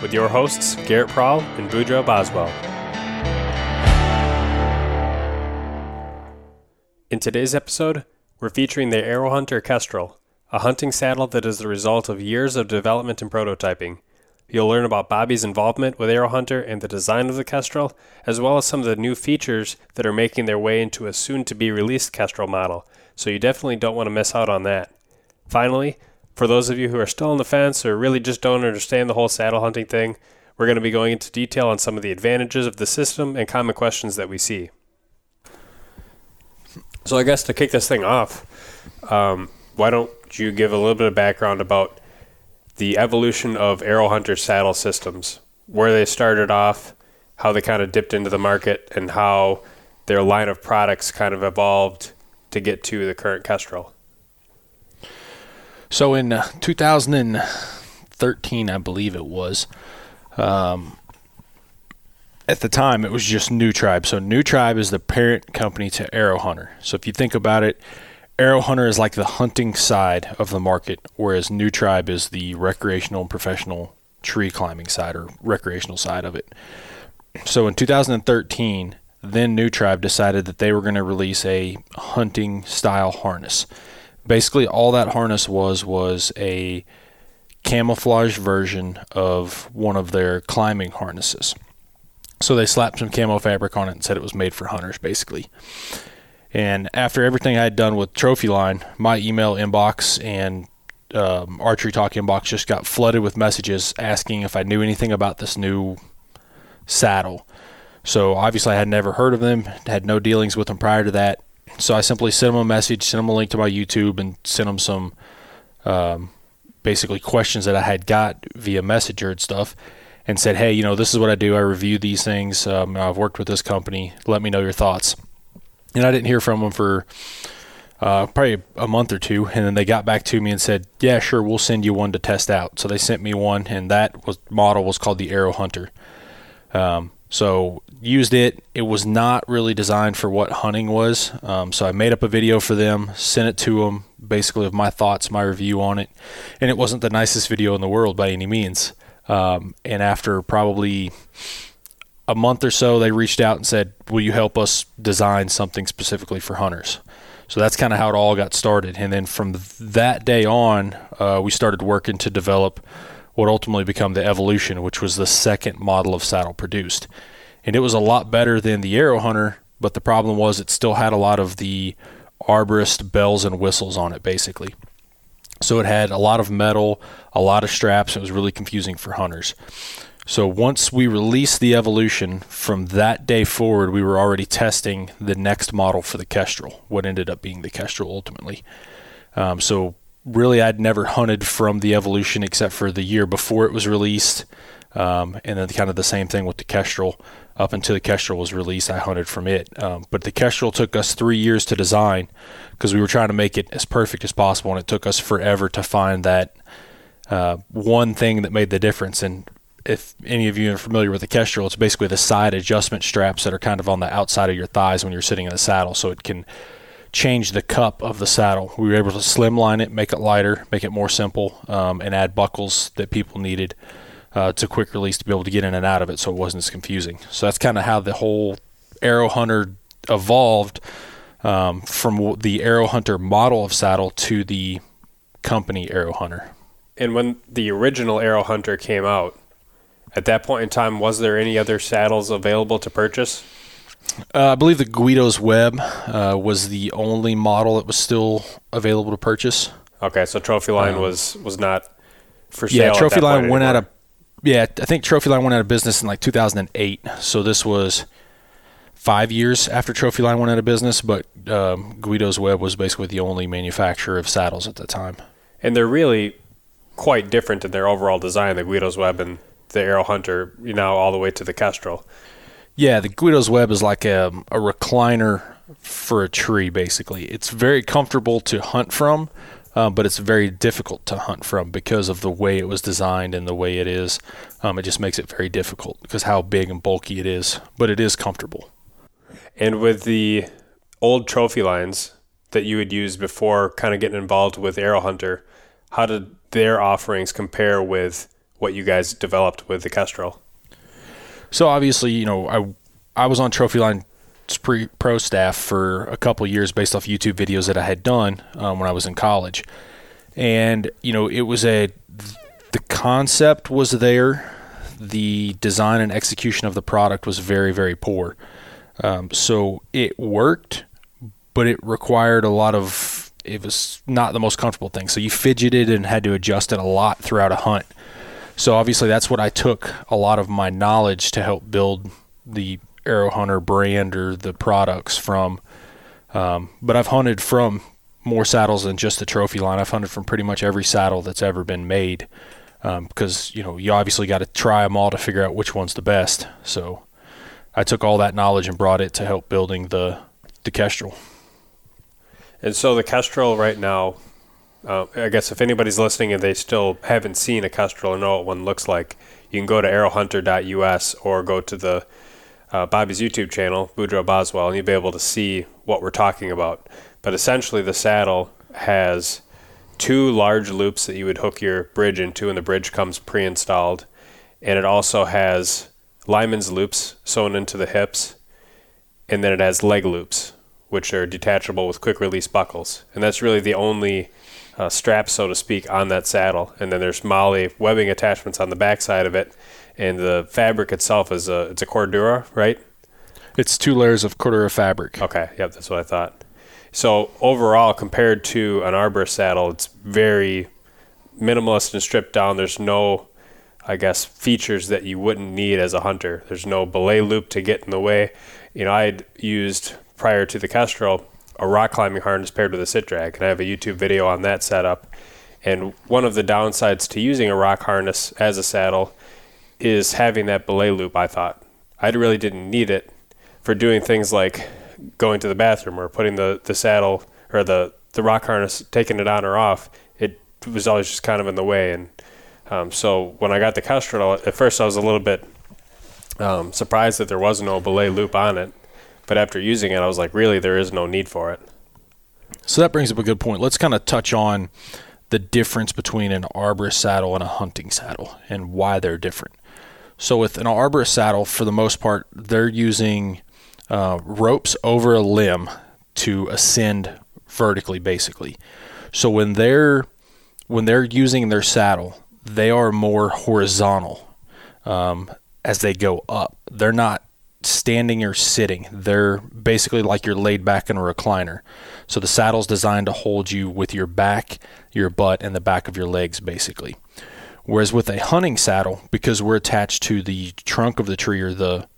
with your hosts, Garrett Prawl and Boudreaux Boswell. In today's episode, we're featuring the Aero Hunter Kestrel, a hunting saddle that is the result of years of development and prototyping. You'll learn about Bobby's involvement with Aero Hunter and the design of the Kestrel, as well as some of the new features that are making their way into a soon to be released Kestrel model, so you definitely don't want to miss out on that. Finally, for those of you who are still on the fence or really just don't understand the whole saddle hunting thing, we're going to be going into detail on some of the advantages of the system and common questions that we see. So, I guess to kick this thing off, um, why don't you give a little bit of background about the evolution of Aero Hunter saddle systems, where they started off, how they kind of dipped into the market, and how their line of products kind of evolved to get to the current Kestrel? So in uh, 2013, I believe it was, um, at the time it was just New Tribe. So New Tribe is the parent company to Aero Hunter. So if you think about it, Aero Hunter is like the hunting side of the market, whereas New Tribe is the recreational and professional tree climbing side or recreational side of it. So in 2013, then New Tribe decided that they were going to release a hunting style harness basically all that harness was was a camouflage version of one of their climbing harnesses. So they slapped some camo fabric on it and said it was made for hunters, basically. And after everything I had done with Trophy Line, my email inbox and um, Archery Talk inbox just got flooded with messages asking if I knew anything about this new saddle. So obviously I had never heard of them, had no dealings with them prior to that. So I simply sent them a message, sent them a link to my YouTube, and sent them some um, basically questions that I had got via Messenger and stuff, and said, "Hey, you know, this is what I do. I review these things. Um, I've worked with this company. Let me know your thoughts." And I didn't hear from them for uh, probably a month or two, and then they got back to me and said, "Yeah, sure, we'll send you one to test out." So they sent me one, and that was model was called the Aero Hunter. Um, so used it. It was not really designed for what hunting was. Um, so I made up a video for them, sent it to them, basically of my thoughts, my review on it. And it wasn't the nicest video in the world by any means. Um, and after probably a month or so, they reached out and said, "Will you help us design something specifically for hunters?" So that's kind of how it all got started. And then from that day on, uh, we started working to develop what ultimately became the Evolution, which was the second model of saddle produced and it was a lot better than the Aero Hunter. But the problem was it still had a lot of the arborist bells and whistles on it, basically. So it had a lot of metal, a lot of straps. It was really confusing for hunters. So once we released the Evolution, from that day forward, we were already testing the next model for the Kestrel, what ended up being the Kestrel ultimately. Um, so really, I'd never hunted from the Evolution except for the year before it was released, um, and then kind of the same thing with the Kestrel up until the Kestrel was released, I hunted from it. Um, but the Kestrel took us three years to design because we were trying to make it as perfect as possible, and it took us forever to find that uh, one thing that made the difference. And if any of you are familiar with the Kestrel, it's basically the side adjustment straps that are kind of on the outside of your thighs when you're sitting in the saddle, so it can change the cup of the saddle. We were able to slimline it, make it lighter, make it more simple, um, and add buckles that people needed uh, to quick release to be able to get in and out of it so it wasn't as confusing. So that's kind of how the whole Aero Hunter evolved um, from the Aero Hunter model of saddle to the company Aero Hunter. And when the original Aero Hunter came out, at that point in time, was there any other saddles available to purchase? Uh, I believe the Guido's Web uh, was the only model that was still available to purchase. Okay, so Trophyline um, was was not for sale. Yeah, Trophyline went out of yeah, I think Trophyline went out of business in like 2008. So this was five years after Trophy Line went out of business, but um, Guido's Web was basically the only manufacturer of saddles at the time. And they're really quite different in their overall design, the Guido's Web and the Aero Hunter, you know, all the way to the Kestrel. Yeah, the Guido's Web is like a, a recliner for a tree, basically. It's very comfortable to hunt from, um, but it's very difficult to hunt from because of the way it was designed and the way it is. Um, it just makes it very difficult because how big and bulky it is, but it is comfortable. And with the old trophy lines that you had used before kind of getting involved with Aero Hunter, how did their offerings compare with what you guys developed with the Kestrel? So obviously, you know, I I was on Trophy Line pro staff for a couple years based off YouTube videos that I had done um, when I was in college, and you know, it was a the concept was there, the design and execution of the product was very very poor. Um, so it worked, but it required a lot of. It was not the most comfortable thing. So you fidgeted and had to adjust it a lot throughout a hunt. So obviously that's what I took a lot of my knowledge to help build the Aero Hunter brand or the products from. Um, but I've hunted from more saddles than just the trophy line. I've hunted from pretty much every saddle that's ever been made um, because you know you obviously got to try them all to figure out which one's the best. So I took all that knowledge and brought it to help building the the Kestrel. And so the Kestrel right now, uh, I guess if anybody's listening and they still haven't seen a Kestrel or know what one looks like, you can go to aerohunter.us or go to the uh, Bobby's YouTube channel, Boudreaux Boswell, and you'll be able to see what we're talking about. But essentially, the saddle has two large loops that you would hook your bridge into, and the bridge comes pre-installed, and it also has lineman's loops sewn into the hips, and then it has leg loops, which are detachable with quick release buckles, and that's really the only uh, strap, so to speak, on that saddle. And then there's MOLLE webbing attachments on the backside of it, and the fabric itself is a it's a Cordura, right? It's two layers of Cordura fabric. Okay, yep, that's what I thought. So overall, compared to an arborist saddle, it's very minimalist and stripped down. There's no, I guess, features that you wouldn't need as a hunter. There's no belay loop to get in the way. You know, I'd used prior to the Kestrel a rock climbing harness paired with a sit drag, and I have a YouTube video on that setup. And one of the downsides to using a rock harness as a saddle is having that belay loop. I thought I really didn't need it for doing things like going to the bathroom or putting the, the saddle or the, the rock harness, taking it on or off. It was always just kind of in the way. And um, so when I got the Kestrel, at first I was a little bit um, surprised that there was no belay loop on it. But after using it, I was like, really, there is no need for it. So that brings up a good point. Let's kind of touch on the difference between an arborist saddle and a hunting saddle and why they're different. So with an arborist saddle, for the most part, they're using uh, ropes over a limb to ascend vertically, basically. So when they're when they're using their saddle, they are more horizontal um, as they go up. They're not standing or sitting. They're basically like you're laid back in a recliner. So the saddle's designed to hold you with your back, your butt, and the back of your legs, basically. Whereas with a hunting saddle, because we're attached to the trunk of the tree or the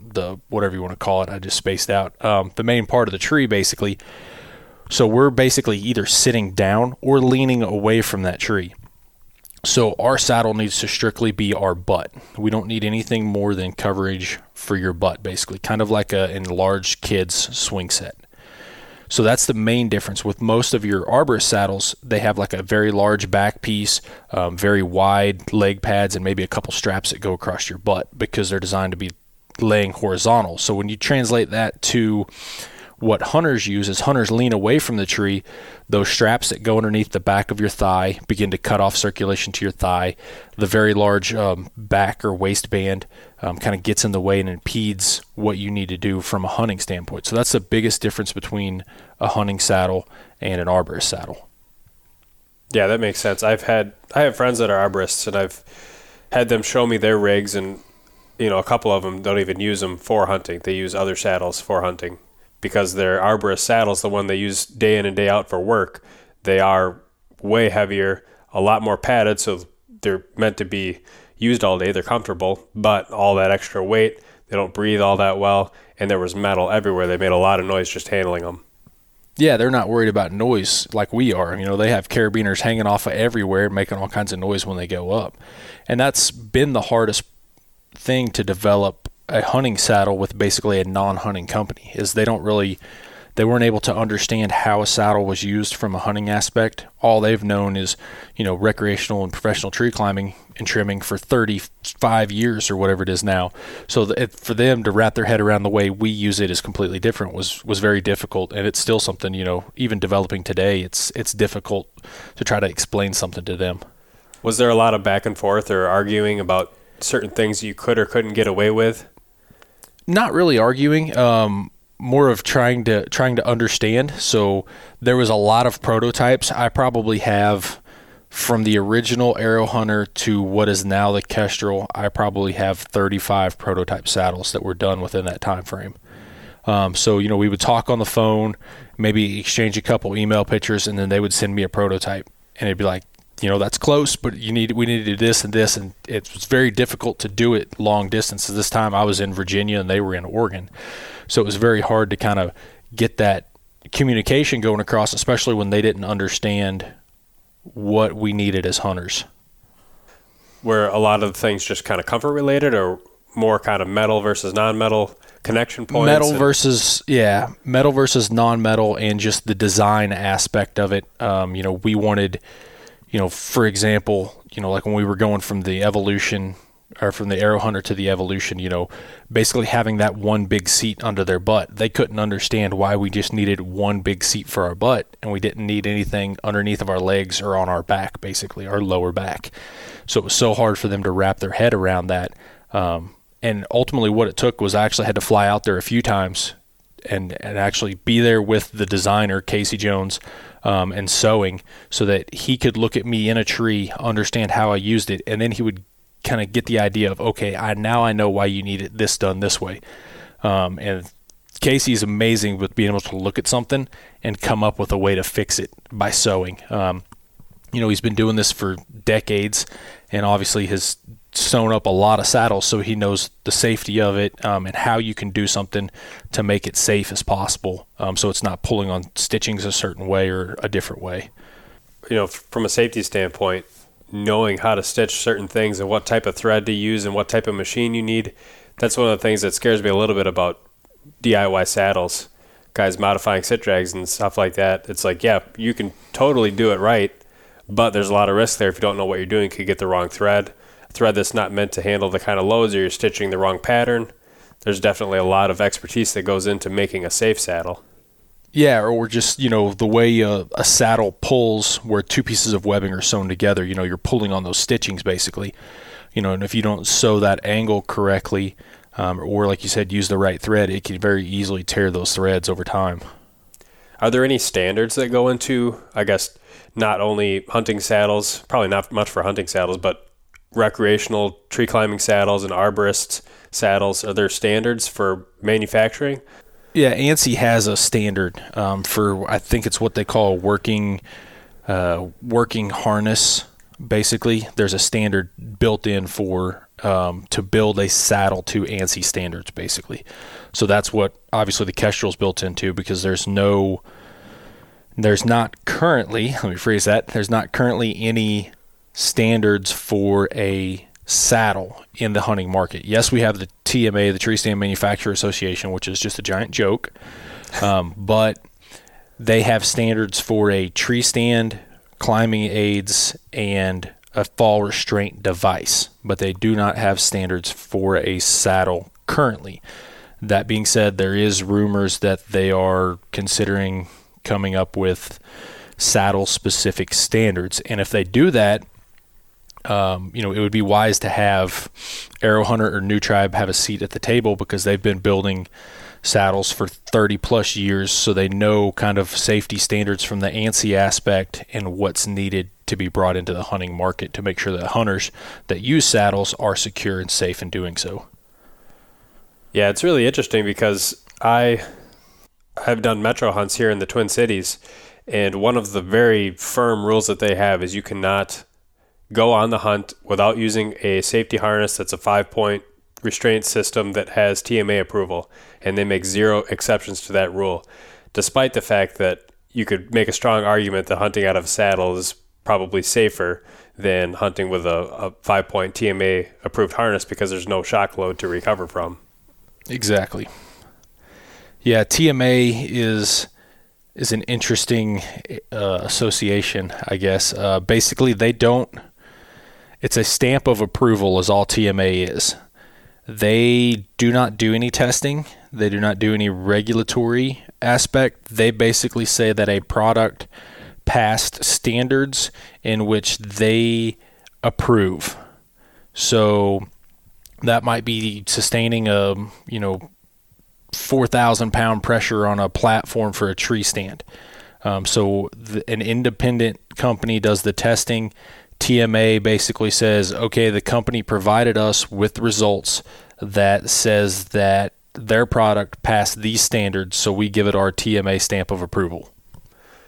the whatever you want to call it, I just spaced out. Um, the main part of the tree, basically. So we're basically either sitting down or leaning away from that tree. So our saddle needs to strictly be our butt. We don't need anything more than coverage for your butt, basically, kind of like a enlarged kid's swing set. So that's the main difference. With most of your arborist saddles, they have like a very large back piece, um, very wide leg pads, and maybe a couple straps that go across your butt because they're designed to be laying horizontal. So when you translate that to what hunters use is hunters lean away from the tree. Those straps that go underneath the back of your thigh begin to cut off circulation to your thigh. The very large um, back or waistband um, kind of gets in the way and impedes what you need to do from a hunting standpoint. So that's the biggest difference between a hunting saddle and an arborist saddle. Yeah, that makes sense. I've had I have friends that are arborists, and I've had them show me their rigs, and you know, a couple of them don't even use them for hunting. They use other saddles for hunting because their arborist saddles, the one they use day in and day out for work, they are way heavier, a lot more padded, so they're meant to be used all day. They're comfortable, but all that extra weight, they don't breathe all that well, and there was metal everywhere. They made a lot of noise just handling them. Yeah, they're not worried about noise like we are. You know, they have carabiners hanging off of everywhere, making all kinds of noise when they go up. And that's been the hardest thing to develop a hunting saddle with basically a non-hunting company is they don't really they weren't able to understand how a saddle was used from a hunting aspect. All they've known is, you know, recreational and professional tree climbing and trimming for 35 years or whatever it is now. So it, for them to wrap their head around the way we use it is completely different was was very difficult, and it's still something you know even developing today. It's it's difficult to try to explain something to them. Was there a lot of back and forth or arguing about certain things you could or couldn't get away with? Not really arguing. Um, more of trying to trying to understand. So there was a lot of prototypes. I probably have from the original Aero Hunter to what is now the Kestrel. I probably have 35 prototype saddles that were done within that time frame. Um, so you know we would talk on the phone, maybe exchange a couple email pictures, and then they would send me a prototype, and it'd be like, you know that's close, but you need we need to do this and this, and it was very difficult to do it long distances. This time I was in Virginia and they were in Oregon, so it was very hard to kind of get that communication going across, especially when they didn't understand what we needed as hunters. Were a lot of the things just kind of comfort related, or more kind of metal versus non-metal connection points? Metal versus yeah, metal versus non-metal, and just the design aspect of it. Um, you know, we wanted you know, for example, you know, like when we were going from the evolution or from the Aero Hunter to the evolution, you know, basically having that one big seat under their butt. They couldn't understand why we just needed one big seat for our butt and we didn't need anything underneath of our legs or on our back, basically, our lower back. So it was so hard for them to wrap their head around that. Um, and ultimately, what it took was I actually had to fly out there a few times and, and actually be there with the designer, Casey Jones um, and sewing so that he could look at me in a tree, understand how I used it, and then he would kind of get the idea of okay, I now I know why you need it this done this way. Um, and Casey's amazing with being able to look at something and come up with a way to fix it by sewing. Um, you know, he's been doing this for decades, and obviously has sewn up a lot of saddles, so he knows the safety of it um, and how you can do something to make it safe as possible. Um, so it's not pulling on stitchings a certain way or a different way. You know, from a safety standpoint, knowing how to stitch certain things and what type of thread to use and what type of machine you need, that's one of the things that scares me a little bit about DIY saddles. Guys modifying sit drags and stuff like that. It's like, yeah, you can totally do it right, but there's a lot of risk there if you don't know what you're doing. Could get the wrong thread thread that's not meant to handle the kind of loads or you're stitching the wrong pattern. There's definitely a lot of expertise that goes into making a safe saddle. Yeah, or just you know the way a, a, saddle pulls, where two pieces of webbing are sewn together. You know, you're pulling on those stitchings basically. You know, and if you don't sew that angle correctly, um, or like you said, use the right thread, it can very easily tear those threads over time. Are there any standards that go into, I guess, not only hunting saddles, probably not much for hunting saddles, but recreational tree climbing saddles and arborist saddles? Are there standards for manufacturing? Yeah, ANSI has a standard um, for I think it's what they call working uh, working harness. Basically, there's a standard built in for um, to build a saddle to ANSI standards. Basically, so that's what obviously the Kestrel's built into because there's no there's not currently let me phrase that there's not currently any standards for a saddle in the hunting market. Yes, we have the TMA, the Tree Stand Manufacturer Association, which is just a giant joke, um, but they have standards for a tree stand, climbing aids, and a fall restraint device, but they do not have standards for a saddle currently. That being said, there is rumors that they are considering coming up with saddle specific standards. And if they do that, um, you know, it would be wise to have Aero Hunter or New Tribe have a seat at the table because they've been building saddles for 30 plus years, so they know kind of safety standards from the ANSI aspect and what's needed to be brought into the hunting market to make sure that hunters that use saddles are secure and safe in doing so. Yeah, it's really interesting because I have done metro hunts here in the Twin Cities, and one of the very firm rules that they have is you cannot go on the hunt without using a safety harness that's a five point restraint system that has TMA approval, and they make zero exceptions to that rule, despite the fact that you could make a strong argument that hunting out of a saddle is probably safer than hunting with a, a five point TMA approved harness because there's no shock load to recover from. Exactly. Yeah, TMA is is an interesting uh, association, I guess. Uh, basically, they don't. It's a stamp of approval, is all TMA is. They do not do any testing. They do not do any regulatory aspect. They basically say that a product passed standards in which they approve. So that might be sustaining a you know four thousand pound pressure on a platform for a tree stand. Um, so the, an independent company does the testing. TMA basically says, okay, the company provided us with results that says that their product passed these standards, so we give it our TMA stamp of approval.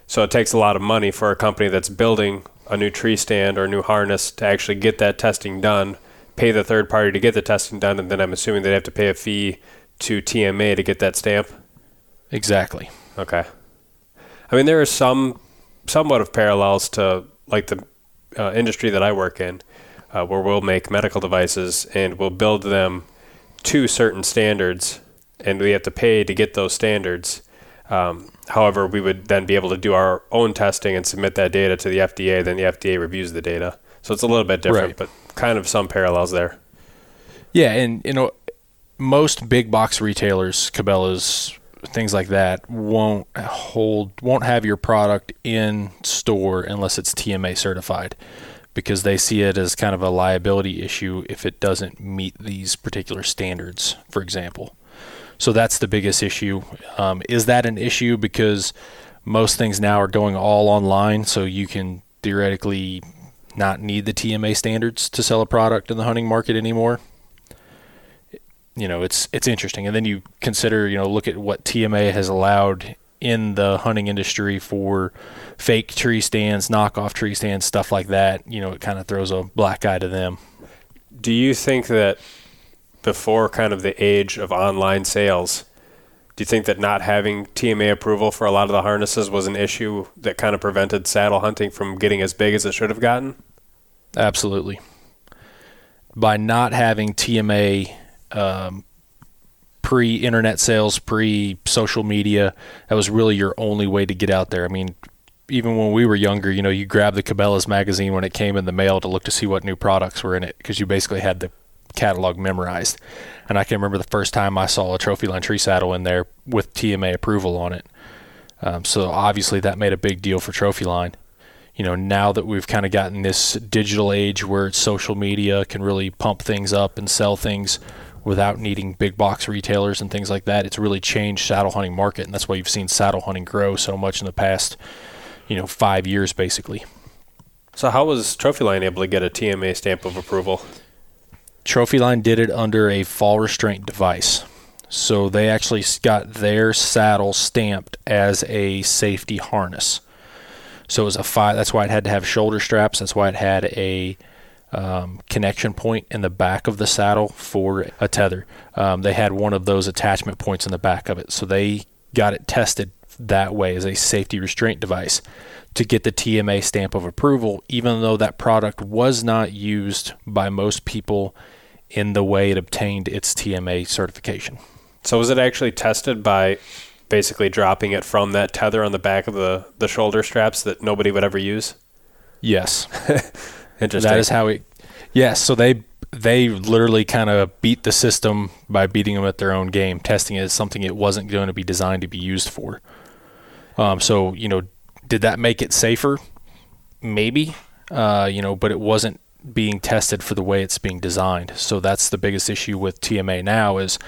So it takes a lot of money for a company that's building a new tree stand or a new harness to actually get that testing done, pay the third party to get the testing done, and then I'm assuming they have to pay a fee to TMA to get that stamp. Exactly. Okay. I mean, there are some somewhat of parallels to like the uh, industry that I work in, uh, where we'll make medical devices and we'll build them to certain standards, and we have to pay to get those standards. Um, however, we would then be able to do our own testing and submit that data to the FDA. Then the FDA reviews the data, so it's a little bit different, Right. but kind of some parallels there. Yeah, and you know, most big box retailers, Cabela's, things like that, won't hold, won't have your product in store unless it's TMA certified, because they see it as kind of a liability issue if it doesn't meet these particular standards. For example, so that's the biggest issue. Um, is that an issue because most things now are going all online, so you can theoretically not need the TMA standards to sell a product in the hunting market anymore? You know it's it's interesting. And then you consider you know look at what TMA has allowed in the hunting industry for fake tree stands knockoff tree stands stuff like that. You know it kind of throws a black eye to them. Do you think that before kind of the age of online sales, do you think that not having TMA approval for a lot of the harnesses was an issue that kind of prevented saddle hunting from getting as big as it should have gotten? absolutely. By not having TMA um, pre-internet sales pre-social media that was really your only way to get out there i mean even when we were younger, you know, you grabbed the Cabela's magazine when it came in the mail to look to see what new products were in it because you basically had the catalog memorized. And I can remember the first time I saw a trophy line tree saddle in there with TMA approval on it. Um, so obviously that made a big deal for trophy line. You know, now that we've kind of gotten this digital age where social media can really pump things up and sell things without needing big box retailers and things like that, it's really changed saddle hunting market, and that's why you've seen saddle hunting grow so much in the past, you know, five years basically. So how was Trophy Line able to get a TMA stamp of approval? Trophy Line did it under a fall restraint device. So they actually got their saddle stamped as a safety harness. So it was a five. That's why it had to have shoulder straps. That's why it had a um, connection point in the back of the saddle for a tether. Um, they had one of those attachment points in the back of it. So they got it tested that way as a safety restraint device to get the TMA stamp of approval, even though that product was not used by most people in the way it obtained its TMA certification. So was it actually tested by basically dropping it from that tether on the back of the, the shoulder straps that nobody would ever use? Yes. Interesting. That is how it. Yes, so they they literally kind of beat the system by beating them at their own game, testing it as something it wasn't going to be designed to be used for. Um, so you know, did that make it safer? Maybe, uh, you know, but it wasn't being tested for the way it's being designed. So that's the biggest issue with TMA now is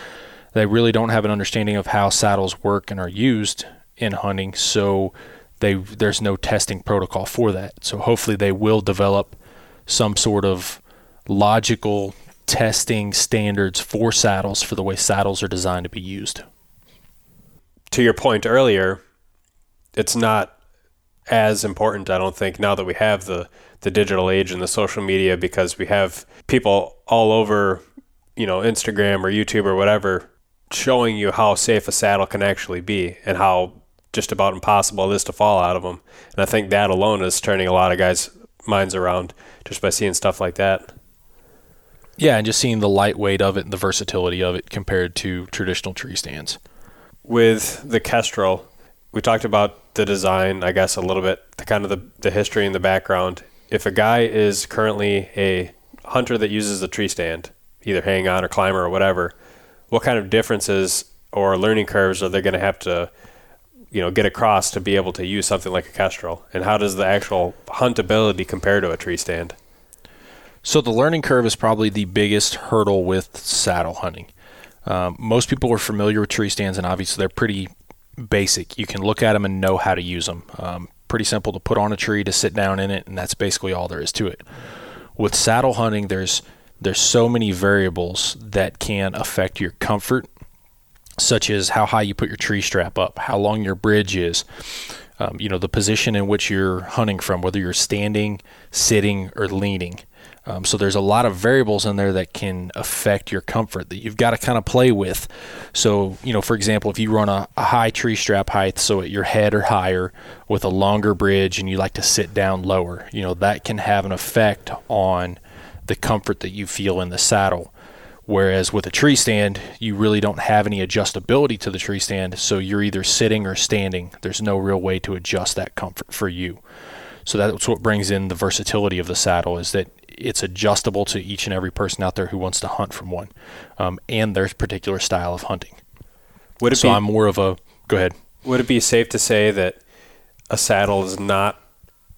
they really don't have an understanding of how saddles work and are used in hunting. So they there's no testing protocol for that. So hopefully they will develop some sort of logical testing standards for saddles for the way saddles are designed to be used. to your point earlier, it's not as important, I don't think, now that we have the, the digital age and the social media because we have people all over, you know, Instagram or YouTube or whatever showing you how safe a saddle can actually be and how just about impossible it is to fall out of them. And I think that alone is turning a lot of guys' minds around just by seeing stuff like that. Yeah, and just seeing the lightweight of it and the versatility of it compared to traditional tree stands. With the Kestrel, we talked about the design, I guess, a little bit, the kind of the, the history and the background. If a guy is currently a hunter that uses the tree stand, either hang on or climber or whatever, what kind of differences or learning curves are they going to have to you know get across to be able to use something like a kestrel? And how does the actual huntability compare to a tree stand? So the learning curve is probably the biggest hurdle with saddle hunting. Um, most people are familiar with tree stands and obviously they're pretty basic. You can look at them and know how to use them um, pretty simple to put on a tree to sit down in it and that's basically all there is to it. With saddle hunting there's there's so many variables that can affect your comfort such as how high you put your tree strap up, how long your bridge is, um, you know, the position in which you're hunting from, whether you're standing, sitting, or leaning. Um, so there's a lot of variables in there that can affect your comfort that you've got to kind of play with. So, you know, for example, if you run a, a high tree strap height, so at your head or higher, with a longer bridge, and you like to sit down lower, you know, that can have an effect on the comfort that you feel in the saddle. Whereas with a tree stand, you really don't have any adjustability to the tree stand, so you're either sitting or standing. There's no real way to adjust that comfort for you. So that's what brings in the versatility of the saddle is that it's adjustable to each and every person out there who wants to hunt from one, um, and their particular style of hunting. Would it so be, I'm more of a go ahead. Would it be safe to say that a saddle is not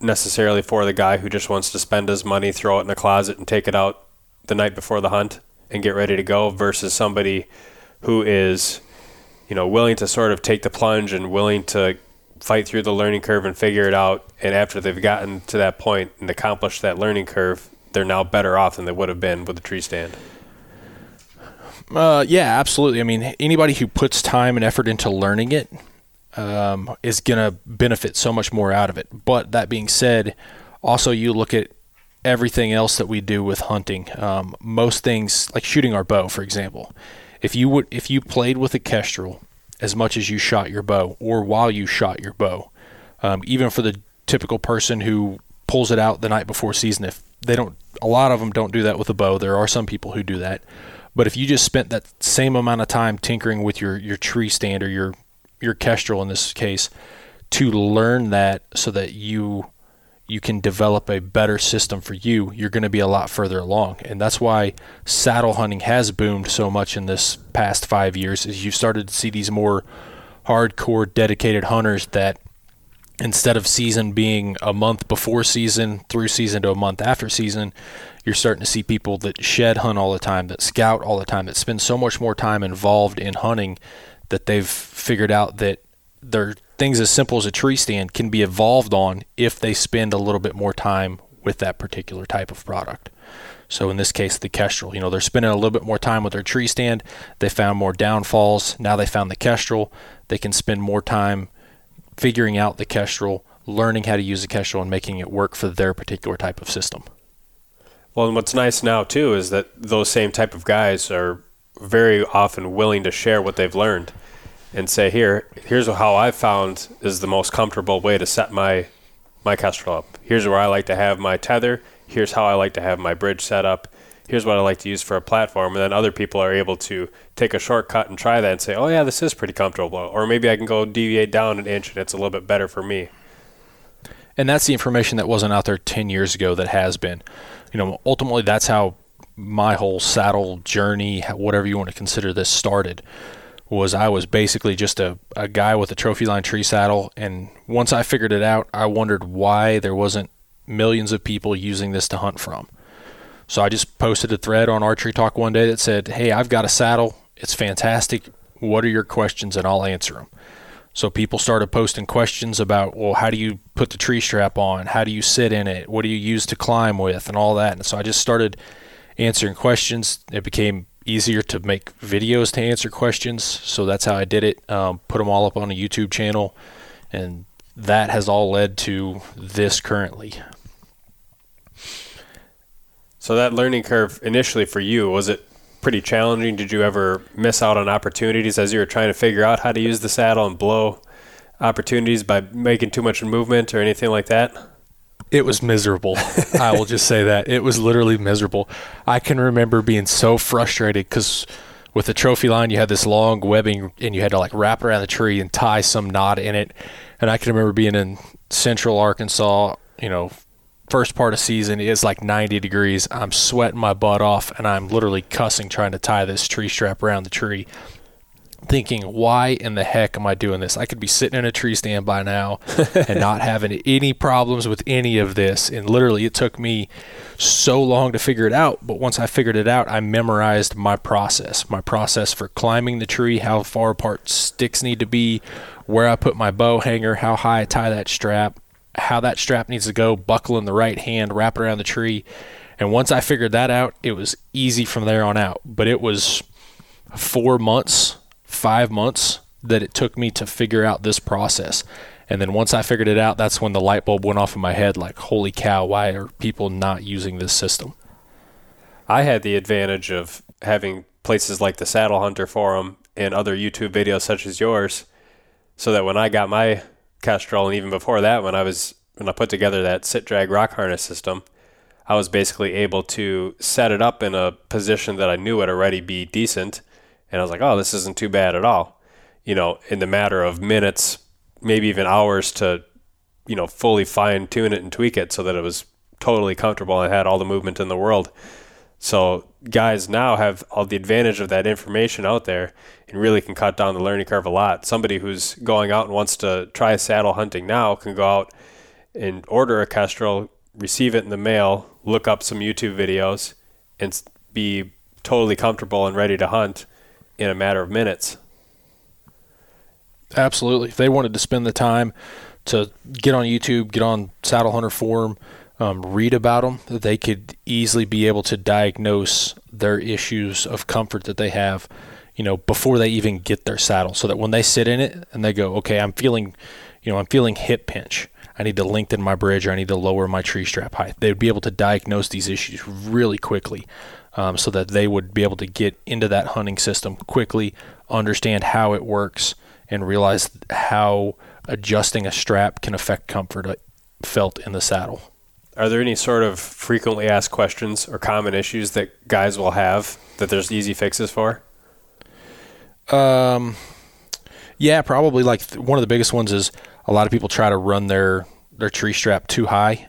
necessarily for the guy who just wants to spend his money, throw it in a closet, and take it out the night before the hunt? And get ready to go versus somebody who is, you know, willing to sort of take the plunge and willing to fight through the learning curve and figure it out. And after they've gotten to that point and accomplished that learning curve, they're now better off than they would have been with a tree stand. Uh, yeah, absolutely. I mean, anybody who puts time and effort into learning it um, is going to benefit so much more out of it. But that being said, also you look at everything else that we do with hunting. Um, most things, like shooting our bow, for example, if you would, if you played with a kestrel as much as you shot your bow, or while you shot your bow, um, even for the typical person who pulls it out the night before season, if they don't, a lot of them don't do that with a bow. There are some people who do that, but if you just spent that same amount of time tinkering with your your tree stand or your your kestrel in this case to learn that so that you you can develop a better system for you, you're going to be a lot further along. And that's why saddle hunting has boomed so much in this past five years is you've started to see these more hardcore dedicated hunters that instead of season being a month before season through season to a month after season, you're starting to see people that shed hunt all the time, that scout all the time, that spend so much more time involved in hunting that they've figured out that they're things as simple as a tree stand can be evolved on if they spend a little bit more time with that particular type of product. So in this case, the Kestrel, you know, they're spending a little bit more time with their tree stand. They found more downfalls. Now they found the Kestrel. They can spend more time figuring out the Kestrel, learning how to use the Kestrel, and making it work for their particular type of system. Well, and what's nice now too is that those same type of guys are very often willing to share what they've learned and say, here, here's how I found is the most comfortable way to set my my kestrel up. Here's where I like to have my tether. Here's how I like to have my bridge set up. Here's what I like to use for a platform. And then other people are able to take a shortcut and try that and say, oh, yeah, this is pretty comfortable. Or maybe I can go deviate down an inch and it's a little bit better for me. And that's the information that wasn't out there 10 years ago that has been. You know, ultimately, that's how my whole saddle journey, whatever you want to consider this, started was I was basically just a, a guy with a trophy line tree saddle. And once I figured it out, I wondered why there wasn't millions of people using this to hunt from. So I just posted a thread on Archery Talk one day that said, Hey, I've got a saddle. It's fantastic. What are your questions? And I'll answer them. So people started posting questions about, well, how do you put the tree strap on? How do you sit in it? What do you use to climb with? And all that. And so I just started answering questions. It became easier to make videos to answer questions. So that's how I did it. Um, put them all up on a YouTube channel, and that has all led to this currently. So that learning curve initially for you was it pretty challenging? Did you ever miss out on opportunities as you were trying to figure out how to use the saddle and blow opportunities by making too much movement or anything like that? It was miserable. I will just say that. It was literally miserable. I can remember being so frustrated because with the trophy line, you had this long webbing and you had to like wrap it around the tree and tie some knot in it. And I can remember being in central Arkansas, you know, first part of season is like 90 degrees. I'm sweating my butt off and I'm literally cussing trying to tie this tree strap around the tree thinking, why in the heck am I doing this? I could be sitting in a tree stand by now and not having any problems with any of this. And literally, it took me so long to figure it out. But once I figured it out, I memorized my process my process for climbing the tree, how far apart sticks need to be, where I put my bow hanger, how high I tie that strap, how that strap needs to go, buckle in the right hand, wrap it around the tree. And once I figured that out, it was easy from there on out. But it was four months five months that it took me to figure out this process. And then once I figured it out, that's when the light bulb went off in my head like, holy cow, why are people not using this system? I had the advantage of having places like the Saddle Hunter Forum and other YouTube videos such as yours, so that when I got my Kestrel, and even before that, when I was when I put together that sit drag rock harness system, I was basically able to set it up in a position that I knew would already be decent and I was like, oh, this isn't too bad at all. You know, in the matter of minutes, maybe even hours to, you know, fully fine tune it and tweak it so that it was totally comfortable and had all the movement in the world. So guys now have all the advantage of that information out there and really can cut down the learning curve a lot. Somebody who's going out and wants to try saddle hunting now can go out and order a kestrel, receive it in the mail, look up some YouTube videos, and be totally comfortable and ready to hunt in a matter of minutes. Absolutely. If they wanted to spend the time to get on YouTube, get on Saddle Hunter Forum, um, read about them, they could easily be able to diagnose their issues of comfort that they have, you know, before they even get their saddle. So that when they sit in it and they go, okay, I'm feeling, you know, I'm feeling hip pinch. I need to lengthen my bridge or I need to lower my tree strap height. They'd be able to diagnose these issues really quickly um, so that they would be able to get into that hunting system quickly, understand how it works, and realize how adjusting a strap can affect comfort uh, felt in the saddle. Are there any sort of frequently asked questions or common issues that guys will have that there's easy fixes for? Um, yeah, probably like one of the biggest ones is a lot of people try to run their their tree strap too high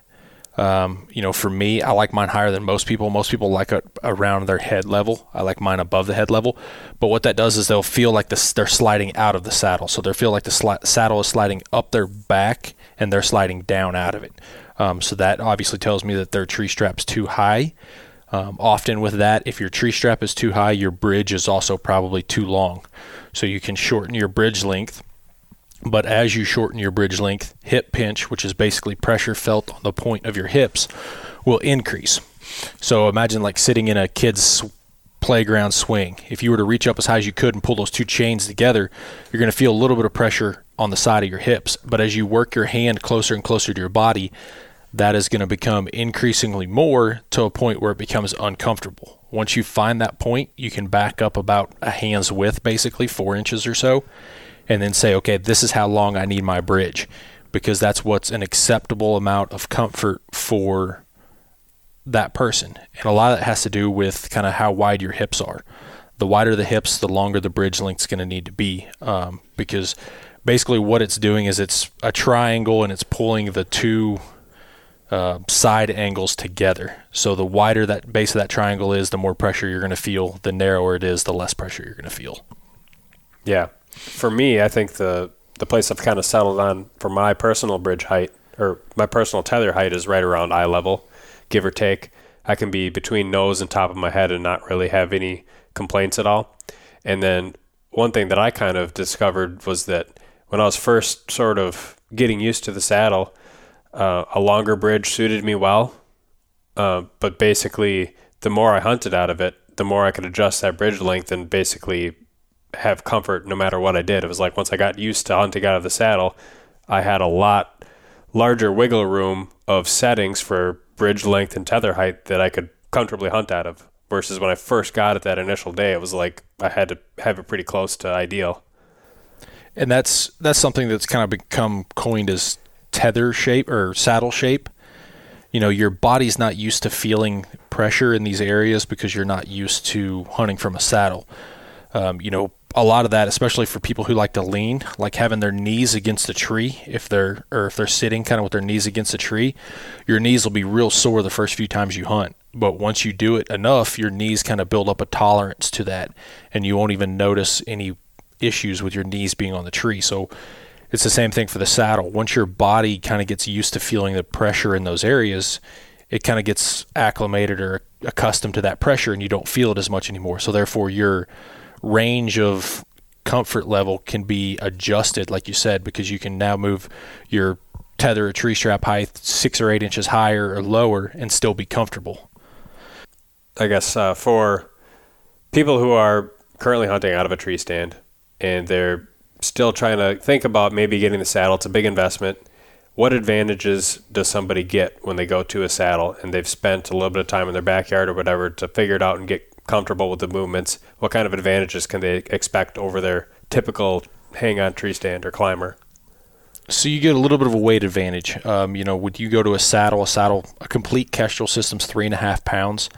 um, you know, for me, I like mine higher than most people. Most people like it around their head level. I like mine above the head level. But what that does is they'll feel like this, they're sliding out of the saddle. So they feel like the sli- saddle is sliding up their back and they're sliding down out of it. Um, so that obviously tells me that their tree strap's too high. Um, often with that, if your tree strap is too high, your bridge is also probably too long. So you can shorten your bridge length but as you shorten your bridge length, hip pinch, which is basically pressure felt on the point of your hips, will increase. So imagine like sitting in a kid's playground swing. If you were to reach up as high as you could and pull those two chains together, you're going to feel a little bit of pressure on the side of your hips. But as you work your hand closer and closer to your body, that is going to become increasingly more to a point where it becomes uncomfortable. Once you find that point, you can back up about a hand's width, basically four inches or so, and then say, okay, this is how long I need my bridge because that's what's an acceptable amount of comfort for that person. And a lot of that has to do with kind of how wide your hips are. The wider the hips, the longer the bridge length's going to need to be um, because basically what it's doing is it's a triangle and it's pulling the two uh, side angles together. So the wider that base of that triangle is, the more pressure you're going to feel. The narrower it is, the less pressure you're going to feel. Yeah, for me, I think the the place I've kind of settled on for my personal bridge height or my personal tether height is right around eye level, give or take. I can be between nose and top of my head and not really have any complaints at all. And then one thing that I kind of discovered was that when I was first sort of getting used to the saddle, uh, a longer bridge suited me well. Uh, but basically, the more I hunted out of it, the more I could adjust that bridge length and basically have comfort no matter what I did. It was like once I got used to hunting out of the saddle, I had a lot larger wiggle room of settings for bridge length and tether height that I could comfortably hunt out of. Versus when I first got it that initial day, it was like I had to have it pretty close to ideal. and that's that's something that's kind of become coined as tether shape or saddle shape. You know, your body's not used to feeling pressure in these areas because you're not used to hunting from a saddle. Um, you know, a lot of that, especially for people who like to lean, like having their knees against a tree, if they're or if they're sitting kind of with their knees against a tree, your knees will be real sore the first few times you hunt. But once you do it enough, your knees kind of build up a tolerance to that, and you won't even notice any issues with your knees being on the tree. So it's the same thing for the saddle. Once your body kind of gets used to feeling the pressure in those areas, it kind of gets acclimated or accustomed to that pressure, and you don't feel it as much anymore. So therefore, you're range of comfort level can be adjusted, like you said, because you can now move your tether or tree strap height six or eight inches higher or lower and still be comfortable. I guess uh, for people who are currently hunting out of a tree stand and they're still trying to think about maybe getting the saddle, it's a big investment. What advantages does somebody get when they go to a saddle and they've spent a little bit of time in their backyard or whatever to figure it out and get comfortable with the movements, what kind of advantages can they expect over their typical hang on tree stand or climber? So you get a little bit of a weight advantage. Um, you know, when you go to a saddle, a saddle, a complete Kestrel system's three and a half pounds.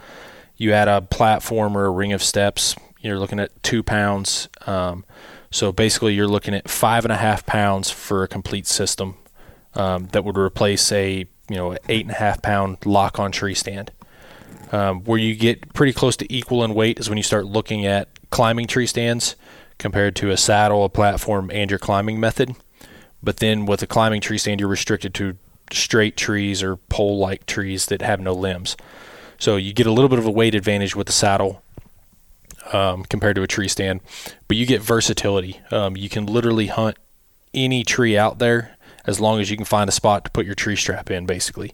You add a platform or a ring of steps, you're looking at two pounds. Um, so basically, you're looking at five and a half pounds for a complete system um, that would replace a you know eight and a half pound lock on tree stand. Um, where you get pretty close to equal in weight is when you start looking at climbing tree stands compared to a saddle, a platform, and your climbing method. But then with a climbing tree stand, you're restricted to straight trees or pole like trees that have no limbs. So you get a little bit of a weight advantage with the saddle um, compared to a tree stand, but you get versatility. Um, you can literally hunt any tree out there as long as you can find a spot to put your tree strap in, basically.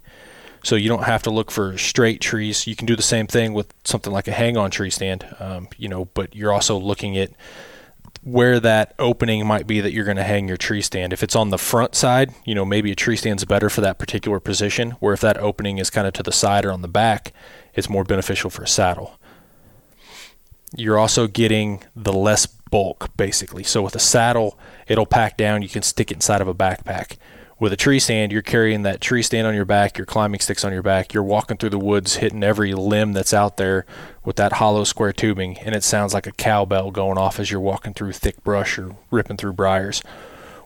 So you don't have to look for straight trees. You can do the same thing with something like a hang-on tree stand, um, you know. But you're also looking at where that opening might be that you're going to hang your tree stand. If it's on the front side, you know, maybe a tree stand's better for that particular position. Where if that opening is kind of to the side or on the back, it's more beneficial for a saddle. You're also getting the less bulk, basically. So with a saddle, it'll pack down. You can stick it inside of a backpack with a tree stand, you're carrying that tree stand on your back, your climbing sticks on your back, you're walking through the woods hitting every limb that's out there with that hollow square tubing, and it sounds like a cowbell going off as you're walking through thick brush or ripping through briars.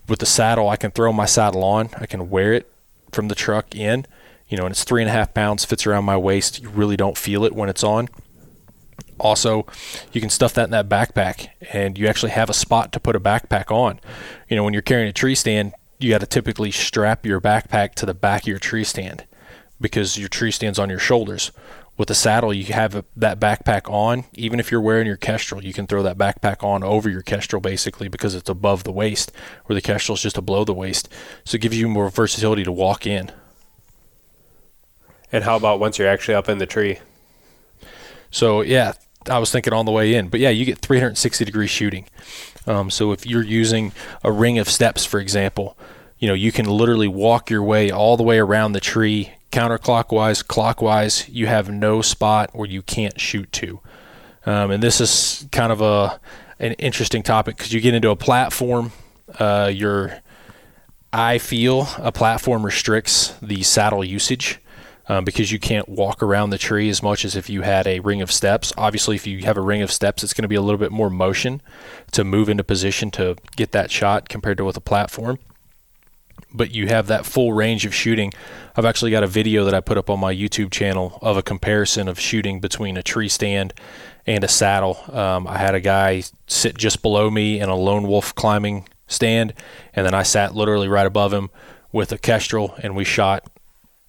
With the saddle, I can throw my saddle on, I can wear it from the truck in, you know, and it's three and a half pounds, fits around my waist. You really don't feel it when it's on. Also, you can stuff that in that backpack, and you actually have a spot to put a backpack on. You know, when you're carrying a tree stand, you got to typically strap your backpack to the back of your tree stand because your tree stand's on your shoulders. With a saddle, you have that backpack on. Even if you're wearing your Kestrel, you can throw that backpack on over your Kestrel basically because it's above the waist, where the Kestrel is just below the waist. So it gives you more versatility to walk in. And how about once you're actually up in the tree? So yeah, I was thinking on the way in, but yeah, you get 360 degree shooting. Um, so if you're using a ring of steps, for example, you know you can literally walk your way all the way around the tree counterclockwise, clockwise. You have no spot where you can't shoot to. Um, and this is kind of a an interesting topic because you get into a platform. Uh, your I feel a platform restricts the saddle usage um, because you can't walk around the tree as much as if you had a ring of steps. Obviously, if you have a ring of steps, it's going to be a little bit more motion to move into position to get that shot compared to with a platform. But you have that full range of shooting. I've actually got a video that I put up on my YouTube channel of a comparison of shooting between a tree stand and a saddle. Um, I had a guy sit just below me in a lone wolf climbing stand, and then I sat literally right above him with a kestrel, and we shot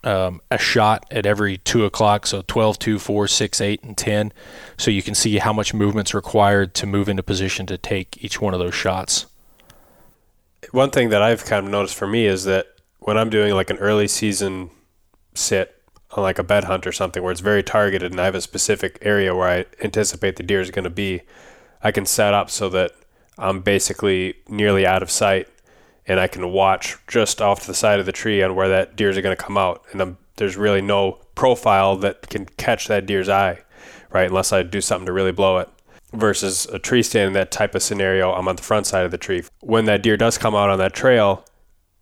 um, a shot at every two o'clock. So 12, 2, 4, 6, 8, and 10. So you can see how much movement's required to move into position to take each one of those shots. One thing that I've kind of noticed for me is that when I'm doing like an early season sit on like a bed hunt or something where it's very targeted and I have a specific area where I anticipate the deer is going to be, I can set up so that I'm basically nearly out of sight and I can watch just off to the side of the tree on where that deers are going to come out. And I'm, there's really no profile that can catch that deer's eye, right? Unless I do something to really blow it. versus a tree stand in that type of scenario, I'm on the front side of the tree. When that deer does come out on that trail,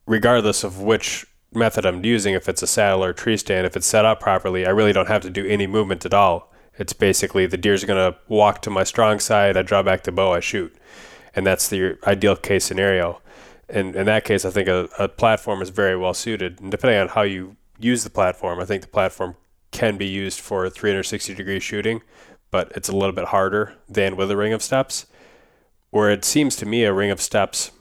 regardless of which method I'm using, if it's a saddle or a tree stand, if it's set up properly, I really don't have to do any movement at all. It's basically the deer's going to walk to my strong side, I draw back the bow, I shoot. And that's the ideal case scenario. And in that case, I think a, a platform is very well suited. And depending on how you use the platform, I think the platform can be used for 360 degree shooting, but it's a little bit harder than with a ring of steps. Where it seems to me a ring of steps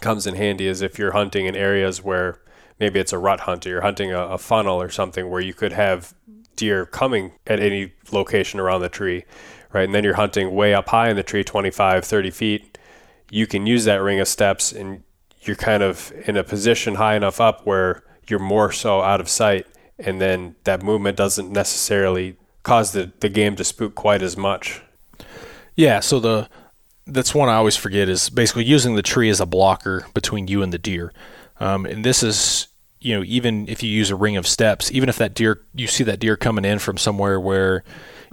comes in handy is if you're hunting in areas where maybe it's a rut hunt or you're hunting a, a funnel or something where you could have deer coming at any location around the tree, right? And then you're hunting way up high in the tree, 25, 30 feet. You can use that ring of steps and you're kind of in a position high enough up where you're more so out of sight. And then that movement doesn't necessarily cause the, the game to spook quite as much. Yeah. So the, that's one I always forget is basically using the tree as a blocker between you and the deer. Um, and this is, you know, even if you use a ring of steps, even if that deer, you see that deer coming in from somewhere where,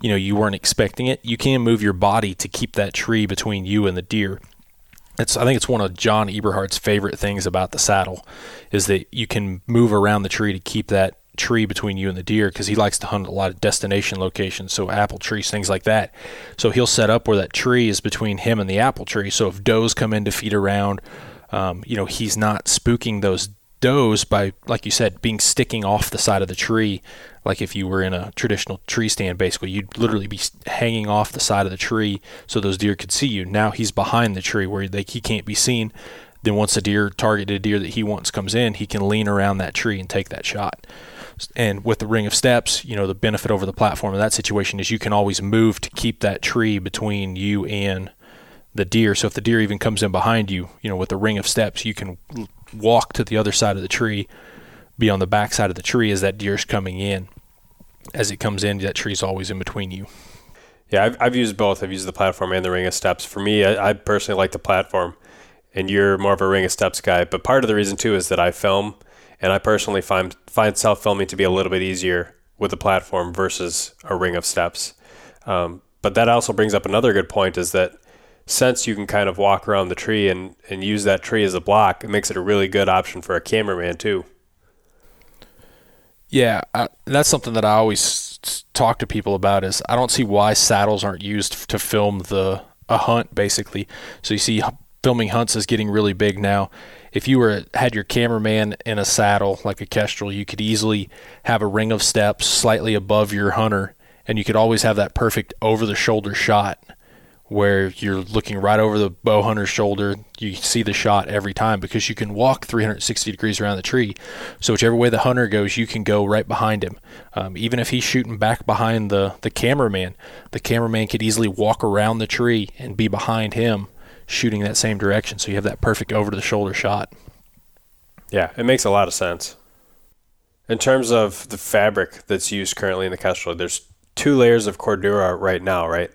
you know, you weren't expecting it, you can move your body to keep that tree between you and the deer. It's, I think it's one of John Eberhart's favorite things about the saddle is that you can move around the tree to keep that tree between you and the deer because he likes to hunt a lot of destination locations, so apple trees, things like that. So he'll set up where that tree is between him and the apple tree. So if does come in to feed around, um, you know, he's not spooking those does by, like you said, being sticking off the side of the tree. Like if you were in a traditional tree stand, basically, you'd literally be hanging off the side of the tree so those deer could see you. Now he's behind the tree where they, he can't be seen. Then once a deer targeted deer that he wants comes in, he can lean around that tree and take that shot. And with the ring of steps, you know, the benefit over the platform in that situation is you can always move to keep that tree between you and the deer. So if the deer even comes in behind you, you know, with the ring of steps, you can walk to the other side of the tree, be on the back side of the tree as that deer's coming in. As it comes in, that tree's always in between you. Yeah, I've, I've used both. I've used the platform and the ring of steps. For me, I, I personally like the platform, and you're more of a ring of steps guy. But part of the reason too is that I film and I personally find find self filming to be a little bit easier with a platform versus a ring of steps. Um, but that also brings up another good point: is that since you can kind of walk around the tree and, and use that tree as a block, it makes it a really good option for a cameraman too. Yeah, I, that's something that I always talk to people about. Is I don't see why saddles aren't used to film the a hunt basically. So you see, filming hunts is getting really big now if you were had your cameraman in a saddle like a kestrel, you could easily have a ring of steps slightly above your hunter, and you could always have that perfect over the shoulder shot where you're looking right over the bow hunter's shoulder. You see the shot every time because you can walk 360 degrees around the tree. So whichever way the hunter goes, you can go right behind him. Um, even if he's shooting back behind the the cameraman, the cameraman could easily walk around the tree and be behind him shooting that same direction. So you have that perfect over the shoulder shot. Yeah, it makes a lot of sense. In terms of the fabric that's used currently in the Kestrel, there's two layers of Cordura right now, right?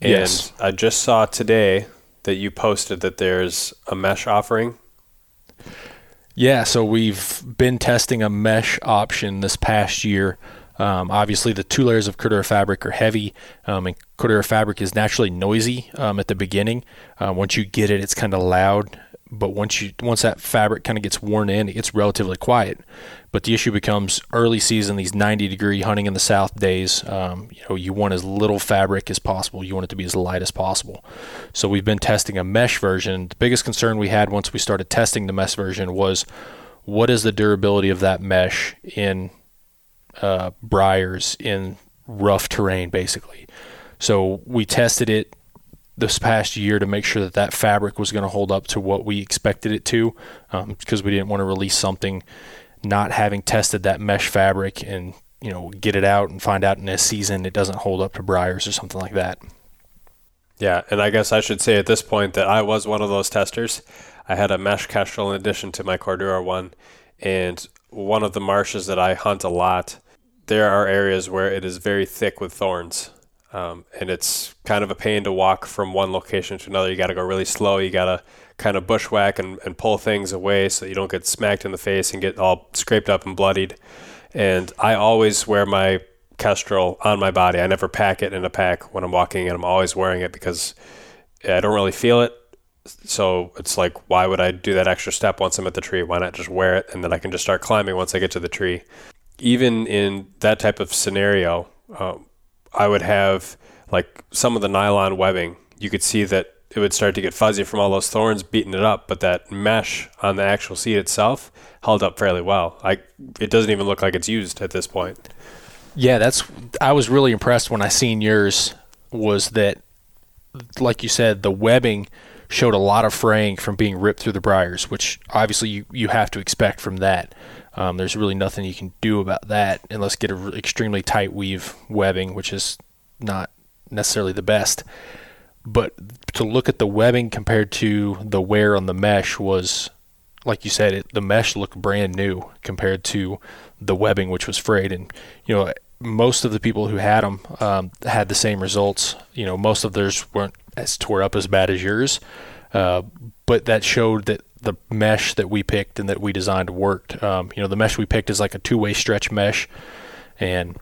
And yes. I just saw today that you posted that there's a mesh offering. Yeah, so we've been testing a mesh option this past year um, obviously, the two layers of Cordura fabric are heavy, um, and Cordura fabric is naturally noisy um, at the beginning. Uh, once you get it, it's kind of loud, but once you once that fabric kind of gets worn in, it gets relatively quiet. But the issue becomes early season, these 90 degree hunting in the south days. Um, you know, you want as little fabric as possible. You want it to be as light as possible. So we've been testing a mesh version. The biggest concern we had once we started testing the mesh version was what is the durability of that mesh in uh, briars in rough terrain, basically. So we tested it this past year to make sure that that fabric was going to hold up to what we expected it to, um, because we didn't want to release something not having tested that mesh fabric and you know get it out and find out in a season it doesn't hold up to briars or something like that. Yeah, and I guess I should say at this point that I was one of those testers. I had a mesh kestrel in addition to my Cordura one, and one of the marshes that I hunt a lot, there are areas where it is very thick with thorns. Um, and it's kind of a pain to walk from one location to another. You got to go really slow. You got to kind of bushwhack and, and pull things away so you don't get smacked in the face and get all scraped up and bloodied. And I always wear my Kestrel on my body. I never pack it in a pack when I'm walking, and I'm always wearing it because I don't really feel it. So it's like, why would I do that extra step once I'm at the tree? Why not just wear it and then I can just start climbing once I get to the tree? Even in that type of scenario, um, I would have like some of the nylon webbing. You could see that it would start to get fuzzy from all those thorns beating it up, but that mesh on the actual seat itself held up fairly well. I it doesn't even look like it's used at this point. Yeah, that's I was really impressed when I seen yours was that like you said, the webbing showed a lot of fraying from being ripped through the briars, which obviously you, you have to expect from that. Um, there's really nothing you can do about that unless get an extremely tight weave webbing, which is not necessarily the best. But to look at the webbing compared to the wear on the mesh was, like you said, it, the mesh looked brand new compared to the webbing, which was frayed. And you know, most of the people who had them um, had the same results. You know, most of theirs weren't as tore up as bad as yours, uh, but that showed that the mesh that we picked and that we designed worked. Um, you know, the mesh we picked is like a two-way stretch mesh, and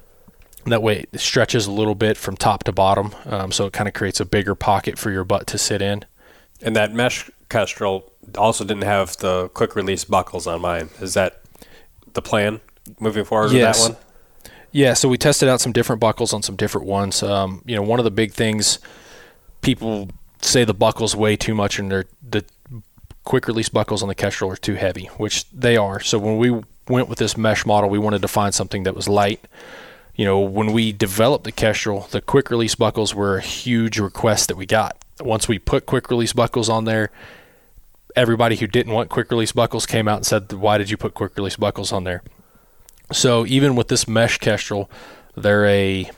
that way it stretches a little bit from top to bottom, um, so it kind of creates a bigger pocket for your butt to sit in. And that mesh kestrel also didn't have the quick release buckles on mine. Is that the plan moving forward yes. with that one? Yeah, so we tested out some different buckles on some different ones. Um, you know, one of the big things people say the buckles weigh too much and they're the quick release buckles on the Kestrel are too heavy, which they are. So when we went with this mesh model, we wanted to find something that was light. You know, when we developed the Kestrel, the quick release buckles were a huge request that we got. Once we put quick release buckles on there, everybody who didn't want quick release buckles came out and said, "Why did you put quick release buckles on there?" So even with this mesh kestrel, they're a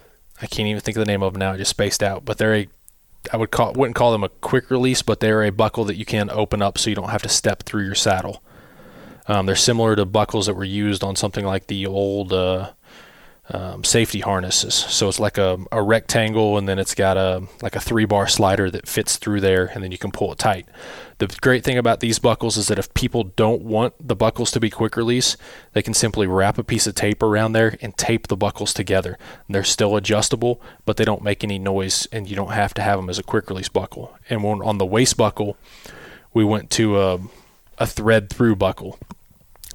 I can't even think of the name of them now. I just spaced out, but they're a I would call wouldn't call them a quick release, but they're a buckle that you can open up so you don't have to step through your saddle. Um, they're similar to buckles that were used on something like the old uh, um, safety harnesses. So it's like a, a rectangle, and then it's got a like a three bar slider that fits through there, and then you can pull it tight. The great thing about these buckles is that if people don't want the buckles to be quick release, they can simply wrap a piece of tape around there and tape the buckles together. And they're still adjustable, but they don't make any noise, and you don't have to have them as a quick release buckle. And on the waist buckle, we went to a, a thread through buckle.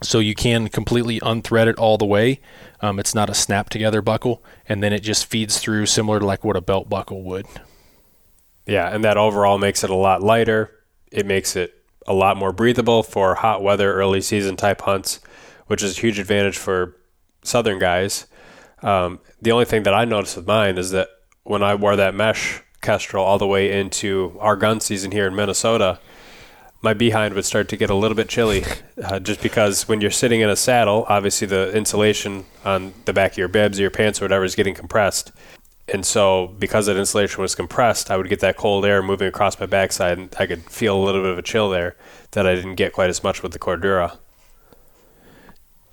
So you can completely unthread it all the way. Um, it's not a snap together buckle, and then it just feeds through similar to like what a belt buckle would. Yeah, and that overall makes it a lot lighter. It makes it a lot more breathable for hot weather, early season type hunts, which is a huge advantage for southern guys. Um, the only thing that I noticed with mine is that when I wore that mesh kestrel all the way into our gun season here in Minnesota, my behind would start to get a little bit chilly uh, just because when you're sitting in a saddle, obviously the insulation on the back of your bibs or your pants or whatever is getting compressed. And so, because that insulation was compressed, I would get that cold air moving across my backside, and I could feel a little bit of a chill there that I didn't get quite as much with the Cordura.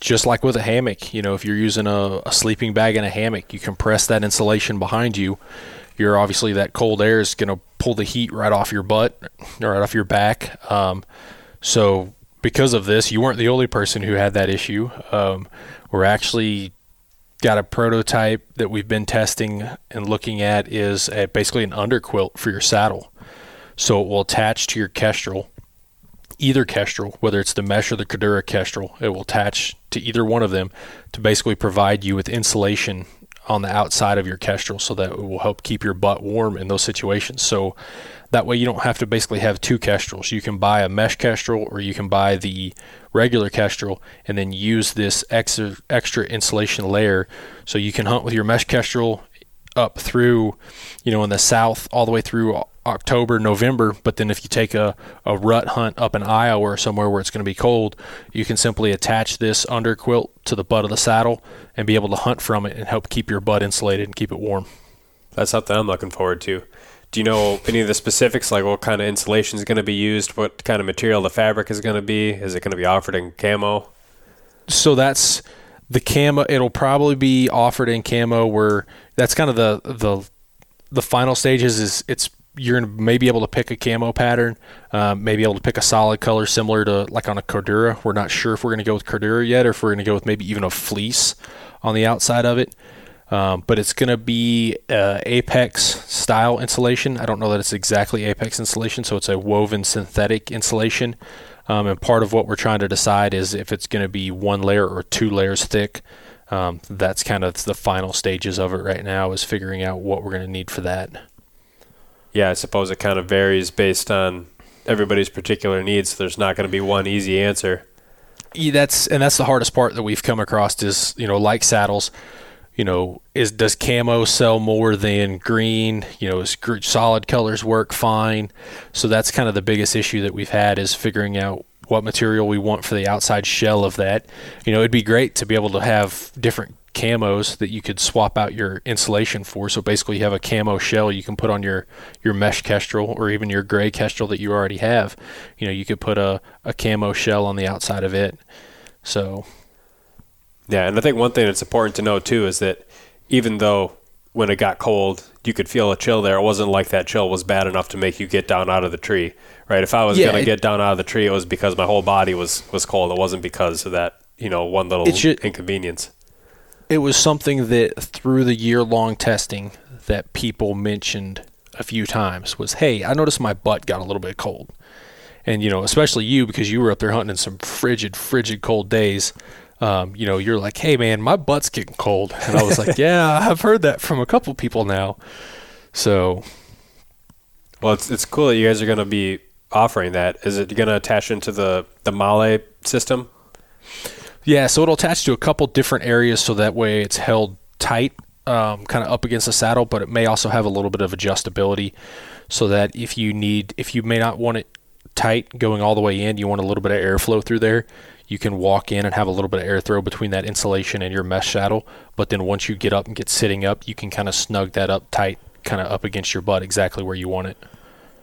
Just like with a hammock, you know, if you're using a, a sleeping bag in a hammock, you compress that insulation behind you. You're obviously that cold air is going to pull the heat right off your butt, right off your back. Um, so, because of this, you weren't the only person who had that issue. Um, we're actually got a prototype that we've been testing and looking at is a, basically an underquilt for your saddle. So it will attach to your kestrel, either kestrel, whether it's the mesh or the Cordura kestrel. It will attach to either one of them to basically provide you with insulation on the outside of your kestrel so that it will help keep your butt warm in those situations. So that way you don't have to basically have two kestrels. You can buy a mesh kestrel or you can buy the regular kestrel and then use this extra extra insulation layer so you can hunt with your mesh kestrel up through, you know, in the south all the way through October, November. But then if you take a, a rut hunt up in Iowa or somewhere where it's going to be cold, you can simply attach this under quilt to the butt of the saddle and be able to hunt from it and help keep your butt insulated and keep it warm. That's something I'm looking forward to. Do you know any of the specifics, like what kind of insulation is going to be used, what kind of material the fabric is going to be? Is it going to be offered in camo? So that's the camo. It'll probably be offered in camo. Where that's kind of the the the final stages is it's you're maybe able to pick a camo pattern, um, maybe able to pick a solid color similar to like on a Cordura. We're not sure if we're going to go with Cordura yet or if we're going to go with maybe even a fleece on the outside of it. Um, but it's going to be uh, Apex style insulation. I don't know that it's exactly Apex insulation, so it's a woven synthetic insulation. Um, and part of what we're trying to decide is if it's going to be one layer or two layers thick. Um, that's kind of the final stages of it right now is figuring out what we're going to need for that. Yeah, I suppose it kind of varies based on everybody's particular needs. There's not going to be one easy answer. Yeah, that's and that's the hardest part that we've come across is you know like saddles you know, is does camo sell more than green? You know, is solid colors work fine? So that's kind of the biggest issue that we've had is figuring out what material we want for the outside shell of that. You know, it'd be great to be able to have different camos that you could swap out your insulation for. So basically, you have a camo shell you can put on your your mesh kestrel or even your gray kestrel that you already have. You know, you could put a a camo shell on the outside of it. So yeah, and I think one thing that's important to know too is that even though when it got cold, you could feel a chill there. It wasn't like that chill was bad enough to make you get down out of the tree, right? If I was yeah, gonna get down out of the tree, it was because my whole body was was cold. It wasn't because of that, you know, one little should, inconvenience. It was something that through the year long testing that people mentioned a few times was, "Hey, I noticed my butt got a little bit cold." And you know, especially you because you were up there hunting in some frigid, frigid cold days um, you know, you're like, hey man, my butt's getting cold, and I was like, yeah, I've heard that from a couple people now. So, well, it's it's cool that you guys are going to be offering that. Is it going to attach into the the MOLLE system? Yeah, so it'll attach to a couple different areas, so that way it's held tight, um, kind of up against the saddle, but it may also have a little bit of adjustability, so that if you need, if you may not want it tight going all the way in, you want a little bit of airflow through there you can walk in and have a little bit of air throw between that insulation and your mesh saddle. But then once you get up and get sitting up, you can kind of snug that up tight, kind of up against your butt exactly where you want it.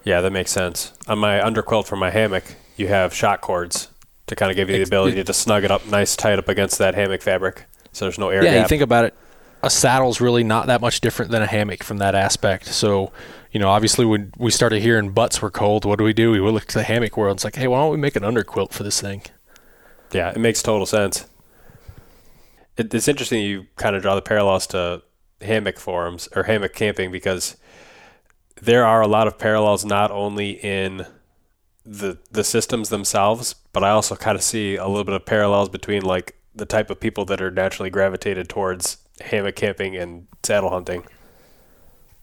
Yeah, that makes sense. On my underquilt for my hammock, you have shock cords to kind of give you the ability to snug it up nice tight up against that hammock fabric, so there's no air. Yeah, gap. you think about it. A saddle's really not that much different than a hammock from that aspect. So, you know, obviously when we started hearing butts were cold, what do we do? We look to the hammock world. It's like, hey, why don't we make an underquilt for this thing? Yeah, it makes total sense. It, it's interesting you kind of draw the parallels to hammock forums or hammock camping because there are a lot of parallels not only in the the systems themselves, but I also kind of see a little bit of parallels between like the type of people that are naturally gravitated towards hammock camping and saddle hunting.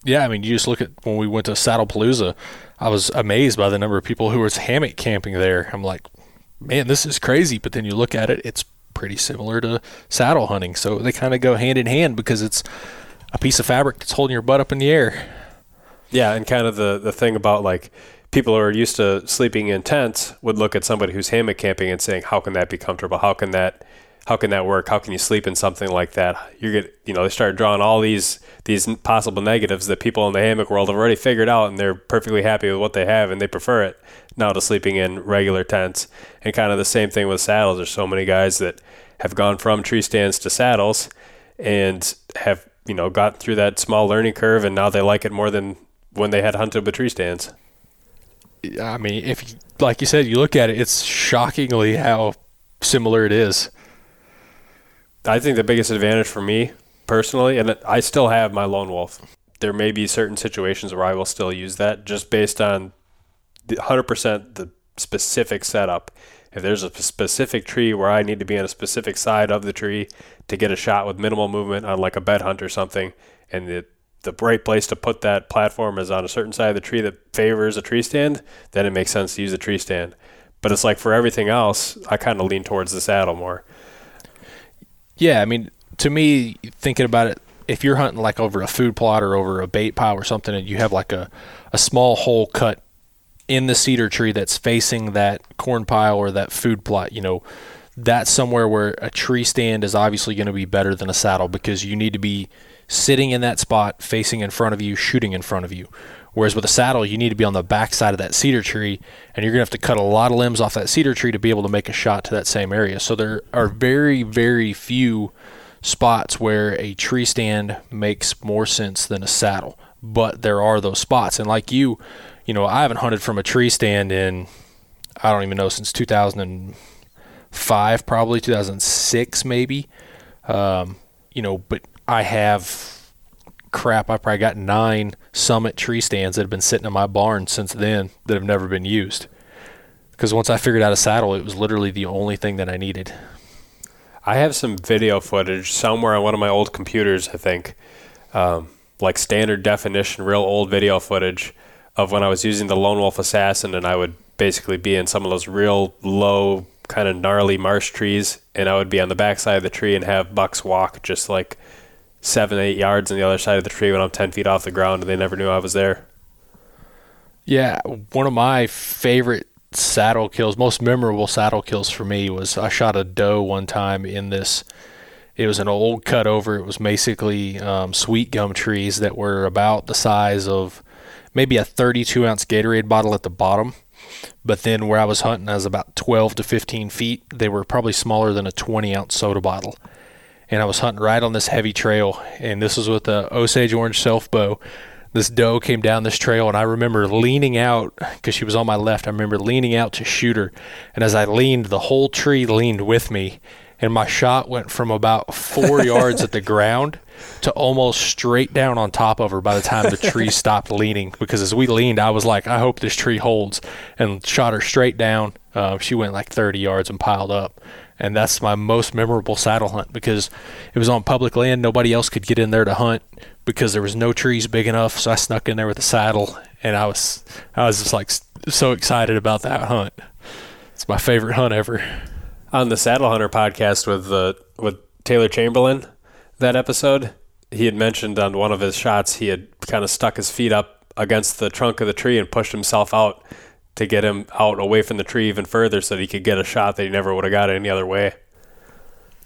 Yeah, I mean, you just look at when we went to Saddle Palooza, I was amazed by the number of people who were hammock camping there. I'm like, man, this is crazy. But then you look at it, it's pretty similar to saddle hunting. So they kind of go hand in hand because it's a piece of fabric that's holding your butt up in the air. Yeah, and kind of the, the thing about like people who are used to sleeping in tents would look at somebody who's hammock camping and saying, How can that be comfortable? How can that how can that work? How can you sleep in something like that? You get, you know, they start drawing all these these possible negatives that people in the hammock world have already figured out, and they're perfectly happy with what they have, and they prefer it now to sleeping in regular tents. And kind of the same thing with saddles. There's so many guys that have gone from tree stands to saddles, and have you know got through that small learning curve, and now they like it more than when they had hunted with tree stands. I mean, if like you said, you look at it, it's shockingly how similar it is. I think the biggest advantage for me personally, and I still have my lone wolf. There may be certain situations where I will still use that just based on the 100% the specific setup. If there's a specific tree where I need to be on a specific side of the tree to get a shot with minimal movement on like a bed hunt or something, and the the right place to put that platform is on a certain side of the tree that favors a tree stand, then it makes sense to use a tree stand. But it's like for everything else, I kind of lean towards the saddle more. Yeah, I mean, to me, thinking about it, if you're hunting like over a food plot or over a bait pile or something, and you have like a, a small hole cut in the cedar tree that's facing that corn pile or that food plot, you know, that's somewhere where a tree stand is obviously going to be better than a saddle because you need to be sitting in that spot, facing in front of you, shooting in front of you. Whereas with a saddle, you need to be on the back side of that cedar tree, and you're to have to cut a lot of limbs off that cedar tree to be able to make a shot to that same area. So there are very, very few spots where a tree stand makes more sense than a saddle. But there are those spots. And like you, you know, I haven't hunted from a tree stand in, I don't even know, since 2005, probably 2006, maybe. Um, you know, but I have crap. I probably got nine summit tree stands that have been sitting in my barn since then that have never been used. Because once I figured out a saddle, it was literally the only thing that I needed. I have some video footage somewhere on one of my old computers, I think, um, like standard definition, real old video footage of when I was using the Lone Wolf Assassin, and I would basically be in some of those real low, kind of gnarly marsh trees, and I would be on the backside of the tree and have bucks walk just like seven, eight yards on the other side of the tree when I'm 10 feet off the ground, and they never knew I was there. Yeah, one of my favorite saddle kills, most memorable saddle kills for me was I shot a doe one time in this. It was an old cutover. It was basically um, sweet gum trees that were about the size of maybe a 32 ounce Gatorade bottle at the bottom. But then where I was hunting, I was about 12 to 15 feet. They were probably smaller than a 20 ounce soda bottle. And I was hunting right on this heavy trail. And this was with a Osage Orange self bow this doe came down this trail and I remember leaning out because she was on my left. I remember leaning out to shoot her. And as I leaned, the whole tree leaned with me. And my shot went from about four yards at the ground to almost straight down on top of her by the time the tree stopped leaning. Because as we leaned, I was like, I hope this tree holds. And shot her straight down. Uh, she went like 30 yards and piled up and that's my most memorable saddle hunt because it was on public land. Nobody else could get in there to hunt because there was no trees big enough. So I snuck in there with a saddle, and I was I was just like so excited about that hunt. It's my favorite hunt ever. On the Saddle Hunter podcast with uh, with Taylor Chamberlain, that episode, he had mentioned on one of his shots he had kind of stuck his feet up against the trunk of the tree and pushed himself out to get him out away from the tree even further so that he could get a shot that he never would have got any other way.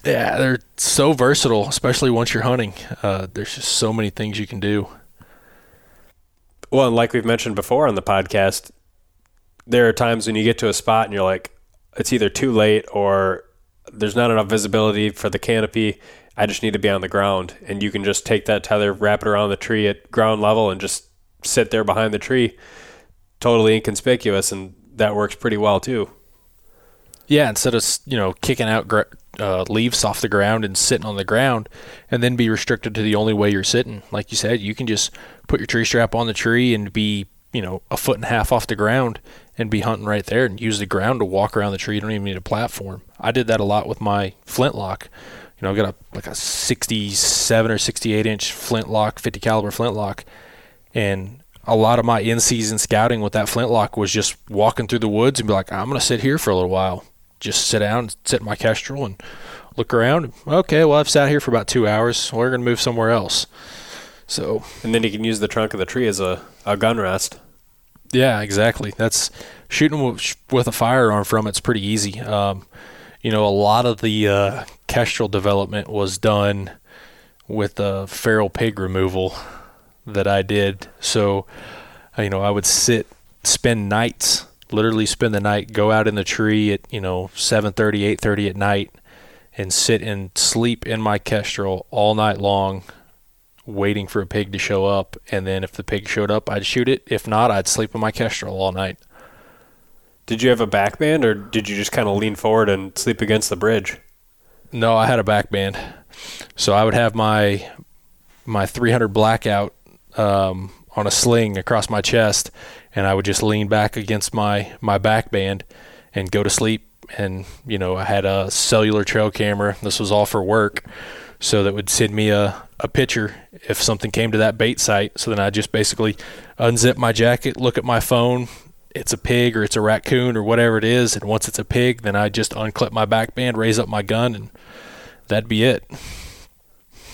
Yeah, they're so versatile, especially once you're hunting. Uh, there's just so many things you can do. Well, and like we've mentioned before on the podcast, there are times when you get to a spot and you're like, it's either too late or there's not enough visibility for the canopy. I just need to be on the ground. And you can just take that tether, wrap it around the tree at ground level, and just sit there behind the tree, totally inconspicuous. And that works pretty well too. Yeah, instead of you know kicking out uh, leaves off the ground and sitting on the ground, and then be restricted to the only way you're sitting. Like you said, you can just put your tree strap on the tree and be you know a foot and a half off the ground and be hunting right there and use the ground to walk around the tree. You don't even need a platform. I did that a lot with my flintlock. You know, I got a like a 67 or 68 inch flintlock, 50 caliber flintlock, and a lot of my in season scouting with that flintlock was just walking through the woods and be like, I'm gonna sit here for a little while, just sit down, sit in my kestrel, and look around. Okay, well I've sat here for about two hours. We're gonna move somewhere else. So and then you can use the trunk of the tree as a, a gun rest. Yeah, exactly. That's shooting with a firearm from it's pretty easy. Um, you know, a lot of the uh, kestrel development was done with the feral pig removal that I did. So, uh, you know, I would sit, spend nights literally spend the night, go out in the tree at, you know, 7:30, 8:30 at night and sit and sleep in my kestrel all night long waiting for a pig to show up and then if the pig showed up, I'd shoot it. If not, I'd sleep in my kestrel all night. Did you have a backband or did you just kind of lean forward and sleep against the bridge? No, I had a backband. So I would have my my 300 blackout um, on a sling across my chest, and I would just lean back against my my back band and go to sleep. And you know, I had a cellular trail camera. This was all for work, so that would send me a a picture if something came to that bait site. So then I just basically unzip my jacket, look at my phone. It's a pig or it's a raccoon or whatever it is, and once it's a pig, then I just unclip my back band, raise up my gun, and that'd be it.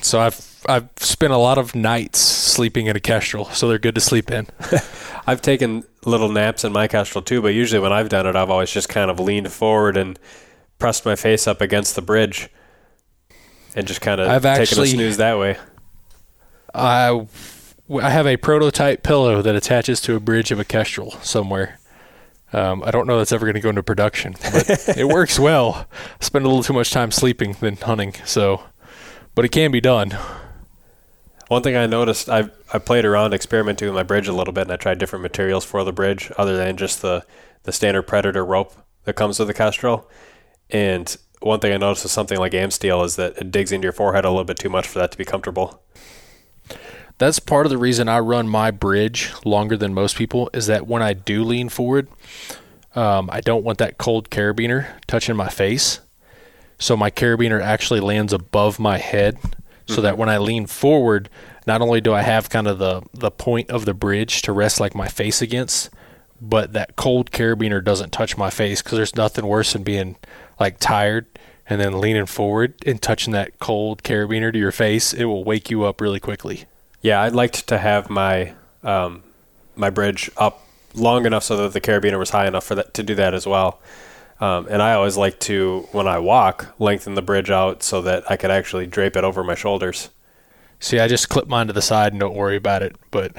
So I've I've spent a lot of nights sleeping in a kestrel, so they're good to sleep in. I've taken little naps in my kestrel too, but usually when I've done it, I've always just kind of leaned forward and pressed my face up against the bridge, and just kind of I've taken actually, a snooze that way. I I have a prototype pillow that attaches to a bridge of a kestrel somewhere. Um, I don't know that's ever going to go into production, but it works well. I spend a little too much time sleeping than hunting, so but it can be done. One thing I noticed, I I played around experimenting with my bridge a little bit, and I tried different materials for the bridge other than just the the standard predator rope that comes with the Kestrel. And one thing I noticed with something like Amsteel is that it digs into your forehead a little bit too much for that to be comfortable. That's part of the reason I run my bridge longer than most people is that when I do lean forward, um, I don't want that cold carabiner touching my face. So my carabiner actually lands above my head so that when I lean forward, not only do I have kind of the, the point of the bridge to rest like my face against, but that cold carabiner doesn't touch my face because there's nothing worse than being like tired and then leaning forward and touching that cold carabiner to your face. It will wake you up really quickly. Yeah, I'd like to have my um, my bridge up long enough so that the carabiner was high enough for that to do that as well. Um, and I always like to, when I walk, lengthen the bridge out so that I could actually drape it over my shoulders. See, I just clip mine to the side and don't worry about it. But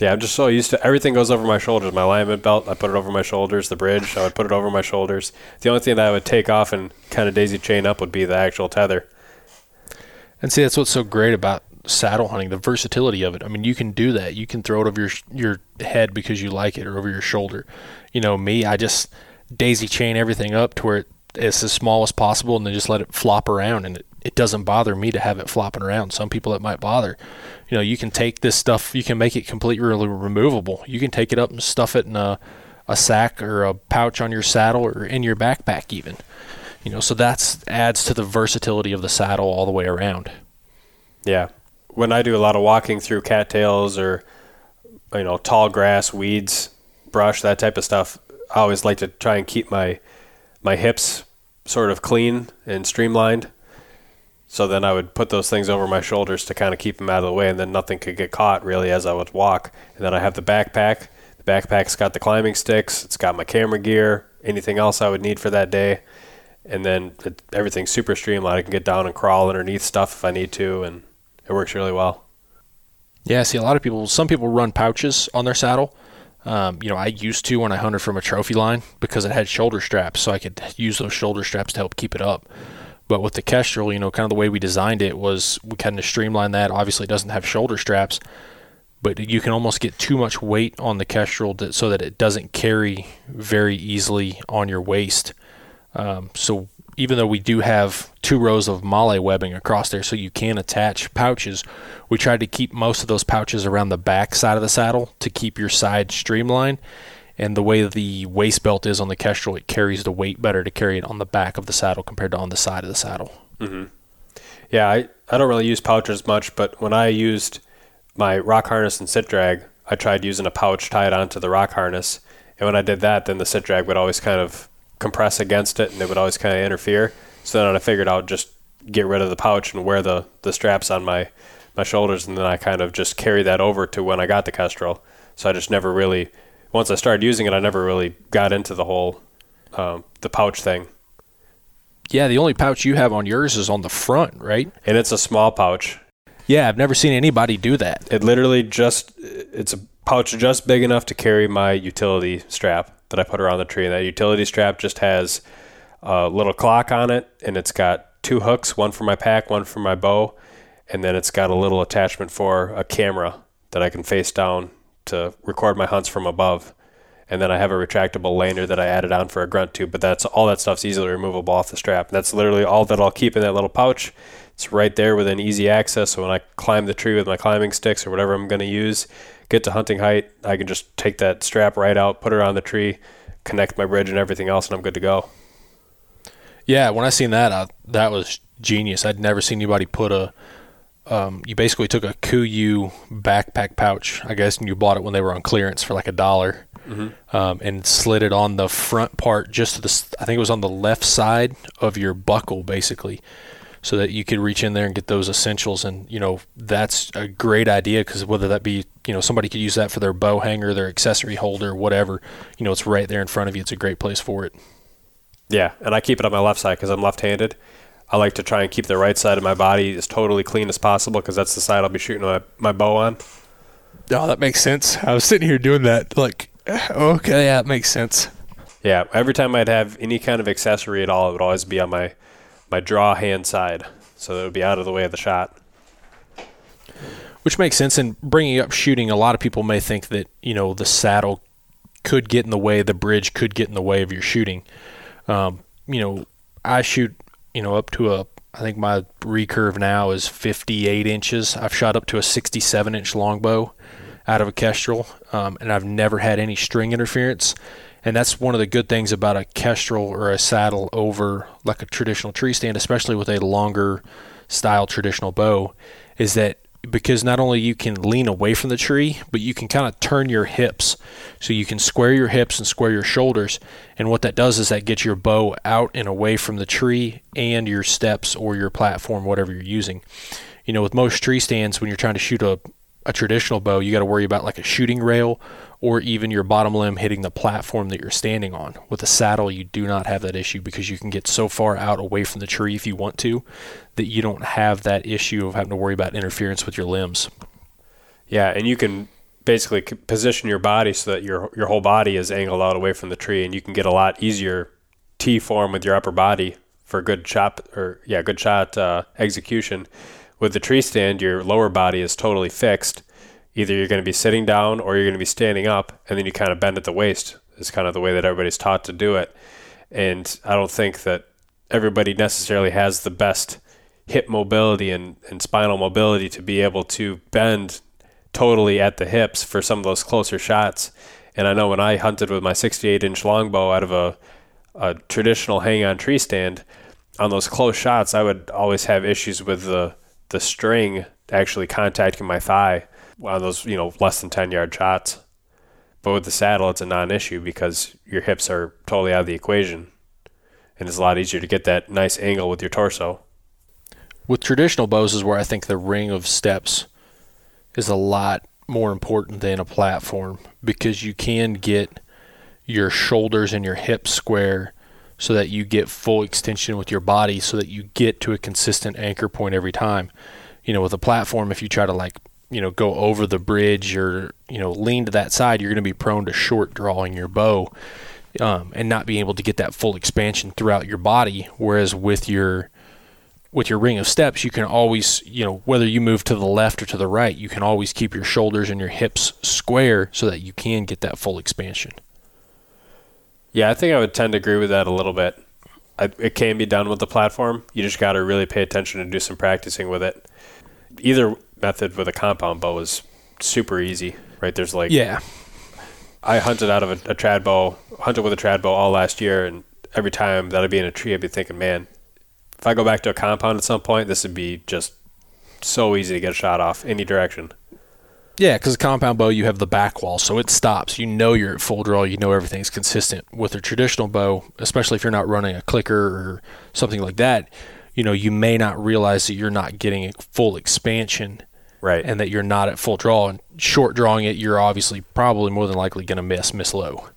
yeah, I'm just so used to everything goes over my shoulders. My lineman belt, I put it over my shoulders. The bridge, I would put it over my shoulders. The only thing that I would take off and kind of daisy chain up would be the actual tether. And see, that's what's so great about saddle hunting, the versatility of it. I mean, you can do that. You can throw it over your your head because you like it, or over your shoulder. You know, me, I just daisy chain everything up to where it's as small as possible, and then just let it flop around, and it, it doesn't bother me to have it flopping around. Some people it might bother. You know, you can take this stuff, you can make it completely removable. You can take it up and stuff it in a a sack or a pouch on your saddle or in your backpack even. You know, so that's adds to the versatility of the saddle all the way around. Yeah, when I do a lot of walking through cattails or you know tall grass, weeds, brush, that type of stuff, I always like to try and keep my my hips sort of clean and streamlined. So then I would put those things over my shoulders to kind of keep them out of the way, and then nothing could get caught really as I would walk. And then I have the backpack. The backpack's got the climbing sticks. It's got my camera gear, anything else I would need for that day, and then it, everything's super streamlined. I can get down and crawl underneath stuff if I need to, and it works really well. Yeah, see, a lot of people, some people run pouches on their saddle. Um, you know, I used to when I hunted from a Trophyline because it had shoulder straps, so I could use those shoulder straps to help keep it up. But with the Kestrel, you know, kind of the way we designed it was we kind of streamlined that. Obviously, it doesn't have shoulder straps, but you can almost get too much weight on the Kestrel to, so that it doesn't carry very easily on your waist. Um, so even though we do have two rows of MOLLE webbing across there so you can attach pouches, we tried to keep most of those pouches around the back side of the saddle to keep your side streamlined. And the way the waist belt is on the Kestrel, it carries the weight better to carry it on the back of the saddle compared to on the side of the saddle. Mm-hmm. Yeah, I, I don't really use pouches much, but when I used my rock harness and sit drag, I tried using a pouch tied onto the rock harness. And when I did that, then the sit drag would always kind of compress against it and it would always kind of interfere. So then I figured I'd just get rid of the pouch and wear the, the straps on my, my shoulders. And then I kind of just carry that over to when I got the Kestrel. So I just never really, once I started using it, I never really got into the whole, um, the pouch thing. Yeah, the only pouch you have on yours is on the front, right? And it's a small pouch. Yeah, I've never seen anybody do that. It literally just, it's a pouch just big enough to carry my utility strap that I put around the tree. And that utility strap just has a little clock on it, and it's got two hooks, one for my pack, one for my bow, and then it's got a little attachment for a camera that I can face down to record my hunts from above. And then I have a retractable lanyard that I added on for a grunt tube, but that's all that stuff's easily removable off the strap. And that's literally all that I'll keep in that little pouch. It's right there within easy access. So when I climb the tree with my climbing sticks or whatever I'm going to use, get to hunting height, I can just take that strap right out, put it on the tree, connect my bridge and everything else, and I'm good to go. Yeah, when I seen that, I, that was genius. I'd never seen anybody put a. Um, you basically took a KUIU backpack pouch, I guess, and you bought it when they were on clearance for like a dollar, mm-hmm. um, and slid it on the front part, just to the. I think it was on the left side of your buckle, basically so that you could reach in there and get those essentials. And you know that's a great idea because whether that be you know somebody could use that for their bow hanger, their accessory holder, whatever. You know it's right there in front of you. It's a great place for it. Yeah, and I keep it on my left side because I'm left-handed. I like to try and keep the right side of my body as totally clean as possible because that's the side I'll be shooting my, my bow on. Oh, that makes sense. I was sitting here doing that. Like, okay, yeah, it makes sense. Yeah, every time I'd have any kind of accessory at all, it would always be on my my draw hand side, so that it would be out of the way of the shot. Which makes sense. And bringing up shooting, a lot of people may think that you know the saddle could get in the way, the bridge could get in the way of your shooting. Um, you know, I shoot, you know, up to a I think my recurve now is 58 inches. I've shot up to a 67 inch longbow out of a Kestrel, um, and I've never had any string interference. And that's one of the good things about a Kestrel or a saddle over like a traditional tree stand, especially with a longer style traditional bow, is that because not only you can lean away from the tree, but you can kind of turn your hips. So you can square your hips and square your shoulders. And what that does is that gets your bow out and away from the tree and your steps or your platform, whatever you're using. You know, with most tree stands, when you're trying to shoot a, a traditional bow, you got to worry about like a shooting rail or even your bottom limb hitting the platform that you're standing on. With a saddle, you do not have that issue because you can get so far out away from the tree if you want to that you don't have that issue of having to worry about interference with your limbs. Yeah, and you can basically position your body so that your your whole body is angled out away from the tree, and you can get a lot easier T form with your upper body for good shot or yeah, good shot uh, execution. With the tree stand, your lower body is totally fixed, either you're going to be sitting down or you're going to be standing up, and then you kind of bend at the waist. Is kind of the way that everybody's taught to do it. And I don't think that everybody necessarily has the best hip mobility and, and spinal mobility to be able to bend totally at the hips for some of those closer shots. And I know when I hunted with my 68 inch longbow out of a, a traditional hang on tree stand, on those close shots, I would always have issues with the, the string actually contacting my thigh on those you know less than 10 yard shots. But with the saddle, it's a non-issue because your hips are totally out of the equation, and it's a lot easier to get that nice angle with your torso. With traditional bows is where I think the ring of steps is a lot more important than a platform because you can get your shoulders and your hips square so that you get full extension with your body so that you get to a consistent anchor point every time. You know, with a platform, if you try to like you know go over the bridge or you know lean to that side, you're going to be prone to short drawing your bow um, and not being able to get that full expansion throughout your body. Whereas with your with your ring of steps, you can always, you know, whether you move to the left or to the right, you can always keep your shoulders and your hips square so that you can get that full expansion. Yeah, I think I would tend to agree with that a little bit. I, it can be done with the platform. You just got to really pay attention and do some practicing with it. Either method with a compound bow is super easy, right? There's like yeah. I hunted out of a, a trad bow, hunted with a trad bow all last year, and every time that I'd be in a tree, I'd be thinking, man, if I go back to a compound at some point, this would be just so easy to get a shot off any direction. Yeah, because a compound bow, you have the back wall, so it stops. You know you're at full draw. You know everything's consistent. With a traditional bow, especially if you're not running a clicker or something like that, you know you may not realize that you're not getting a full expansion right. and that you're not at full draw and short drawing it you're obviously probably more than likely going to miss miss low.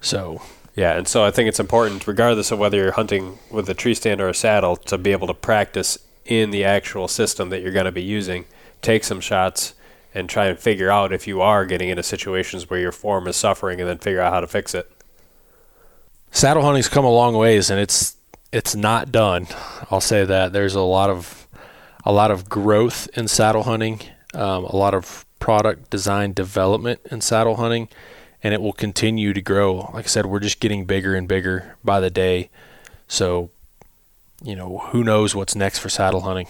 So yeah and so i think it's important regardless of whether you're hunting with a tree stand or a saddle to be able to practice in the actual system that you're going to be using. Take some shots and try and figure out if you are getting into situations where your form is suffering and then figure out how to fix it. Saddle hunting's come a long ways and it's it's not done. I'll say that. There's a lot of a lot of growth in saddle hunting, um, a lot of product design development in saddle hunting, and it will continue to grow. Like I said, we're just getting bigger and bigger by the day. So, you know, who knows what's next for saddle hunting?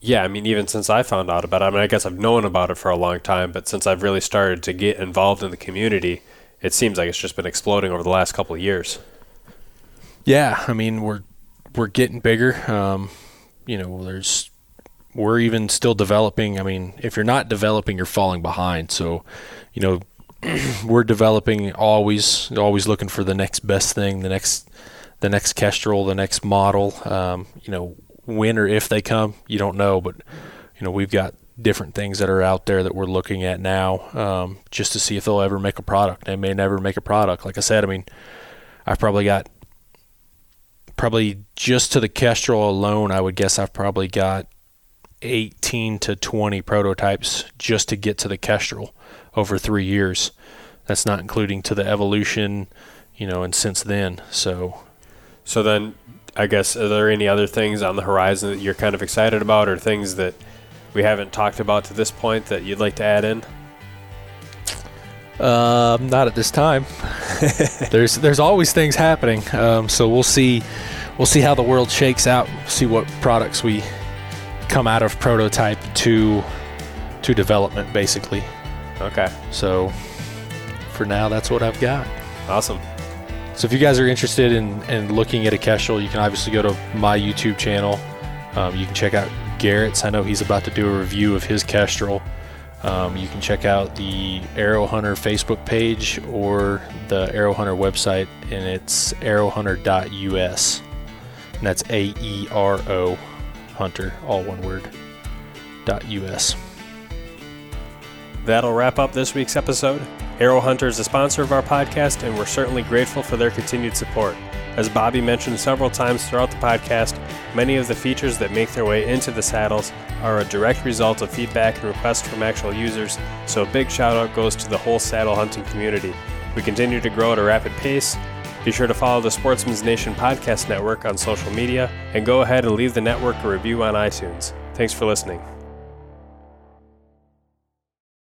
Yeah, I mean, even since I found out about it, I mean, I guess I've known about it for a long time, but since I've really started to get involved in the community, it seems like it's just been exploding over the last couple of years. Yeah, I mean, we're we're getting bigger. Um, you know, there's we're even still developing. I mean, if you're not developing, you're falling behind. So, you know, we're developing always, always looking for the next best thing, the next, the next Kestrel, the next model. Um, you know, when or if they come, you don't know, but you know, we've got different things that are out there that we're looking at now, um, just to see if they'll ever make a product. They may never make a product. Like I said, I mean, I've probably got probably just to the Kestrel alone, I would guess I've probably got 18 to 20 prototypes just to get to the Kestrel over three years. That's not including to the evolution, you know, and since then. So, so then, I guess, are there any other things on the horizon that you're kind of excited about, or things that we haven't talked about to this point that you'd like to add in? Um, not at this time. there's there's always things happening. Um, so we'll see we'll see how the world shakes out. See what products we come out of prototype to to development, basically. Okay. So for now, that's what I've got. Awesome. So if you guys are interested in, in looking at a Kestrel, you can obviously go to my YouTube channel. Um, you can check out Garrett's. I know he's about to do a review of his Kestrel. Um, you can check out the Aero Hunter Facebook page or the Aero Hunter website, and it's aerohunter.us. And that's A E R O Hunter, all one word, .us. That'll wrap up this week's episode. Aero Hunter is a sponsor of our podcast, and we're certainly grateful for their continued support. As Bobby mentioned several times throughout the podcast, many of the features that make their way into the saddles are a direct result of feedback and requests from actual users, so a big shout out goes to the whole saddle hunting community. We continue to grow at a rapid pace. Be sure to follow the Sportsman's Nation Podcast Network on social media and go ahead and leave the network a review on iTunes. Thanks for listening.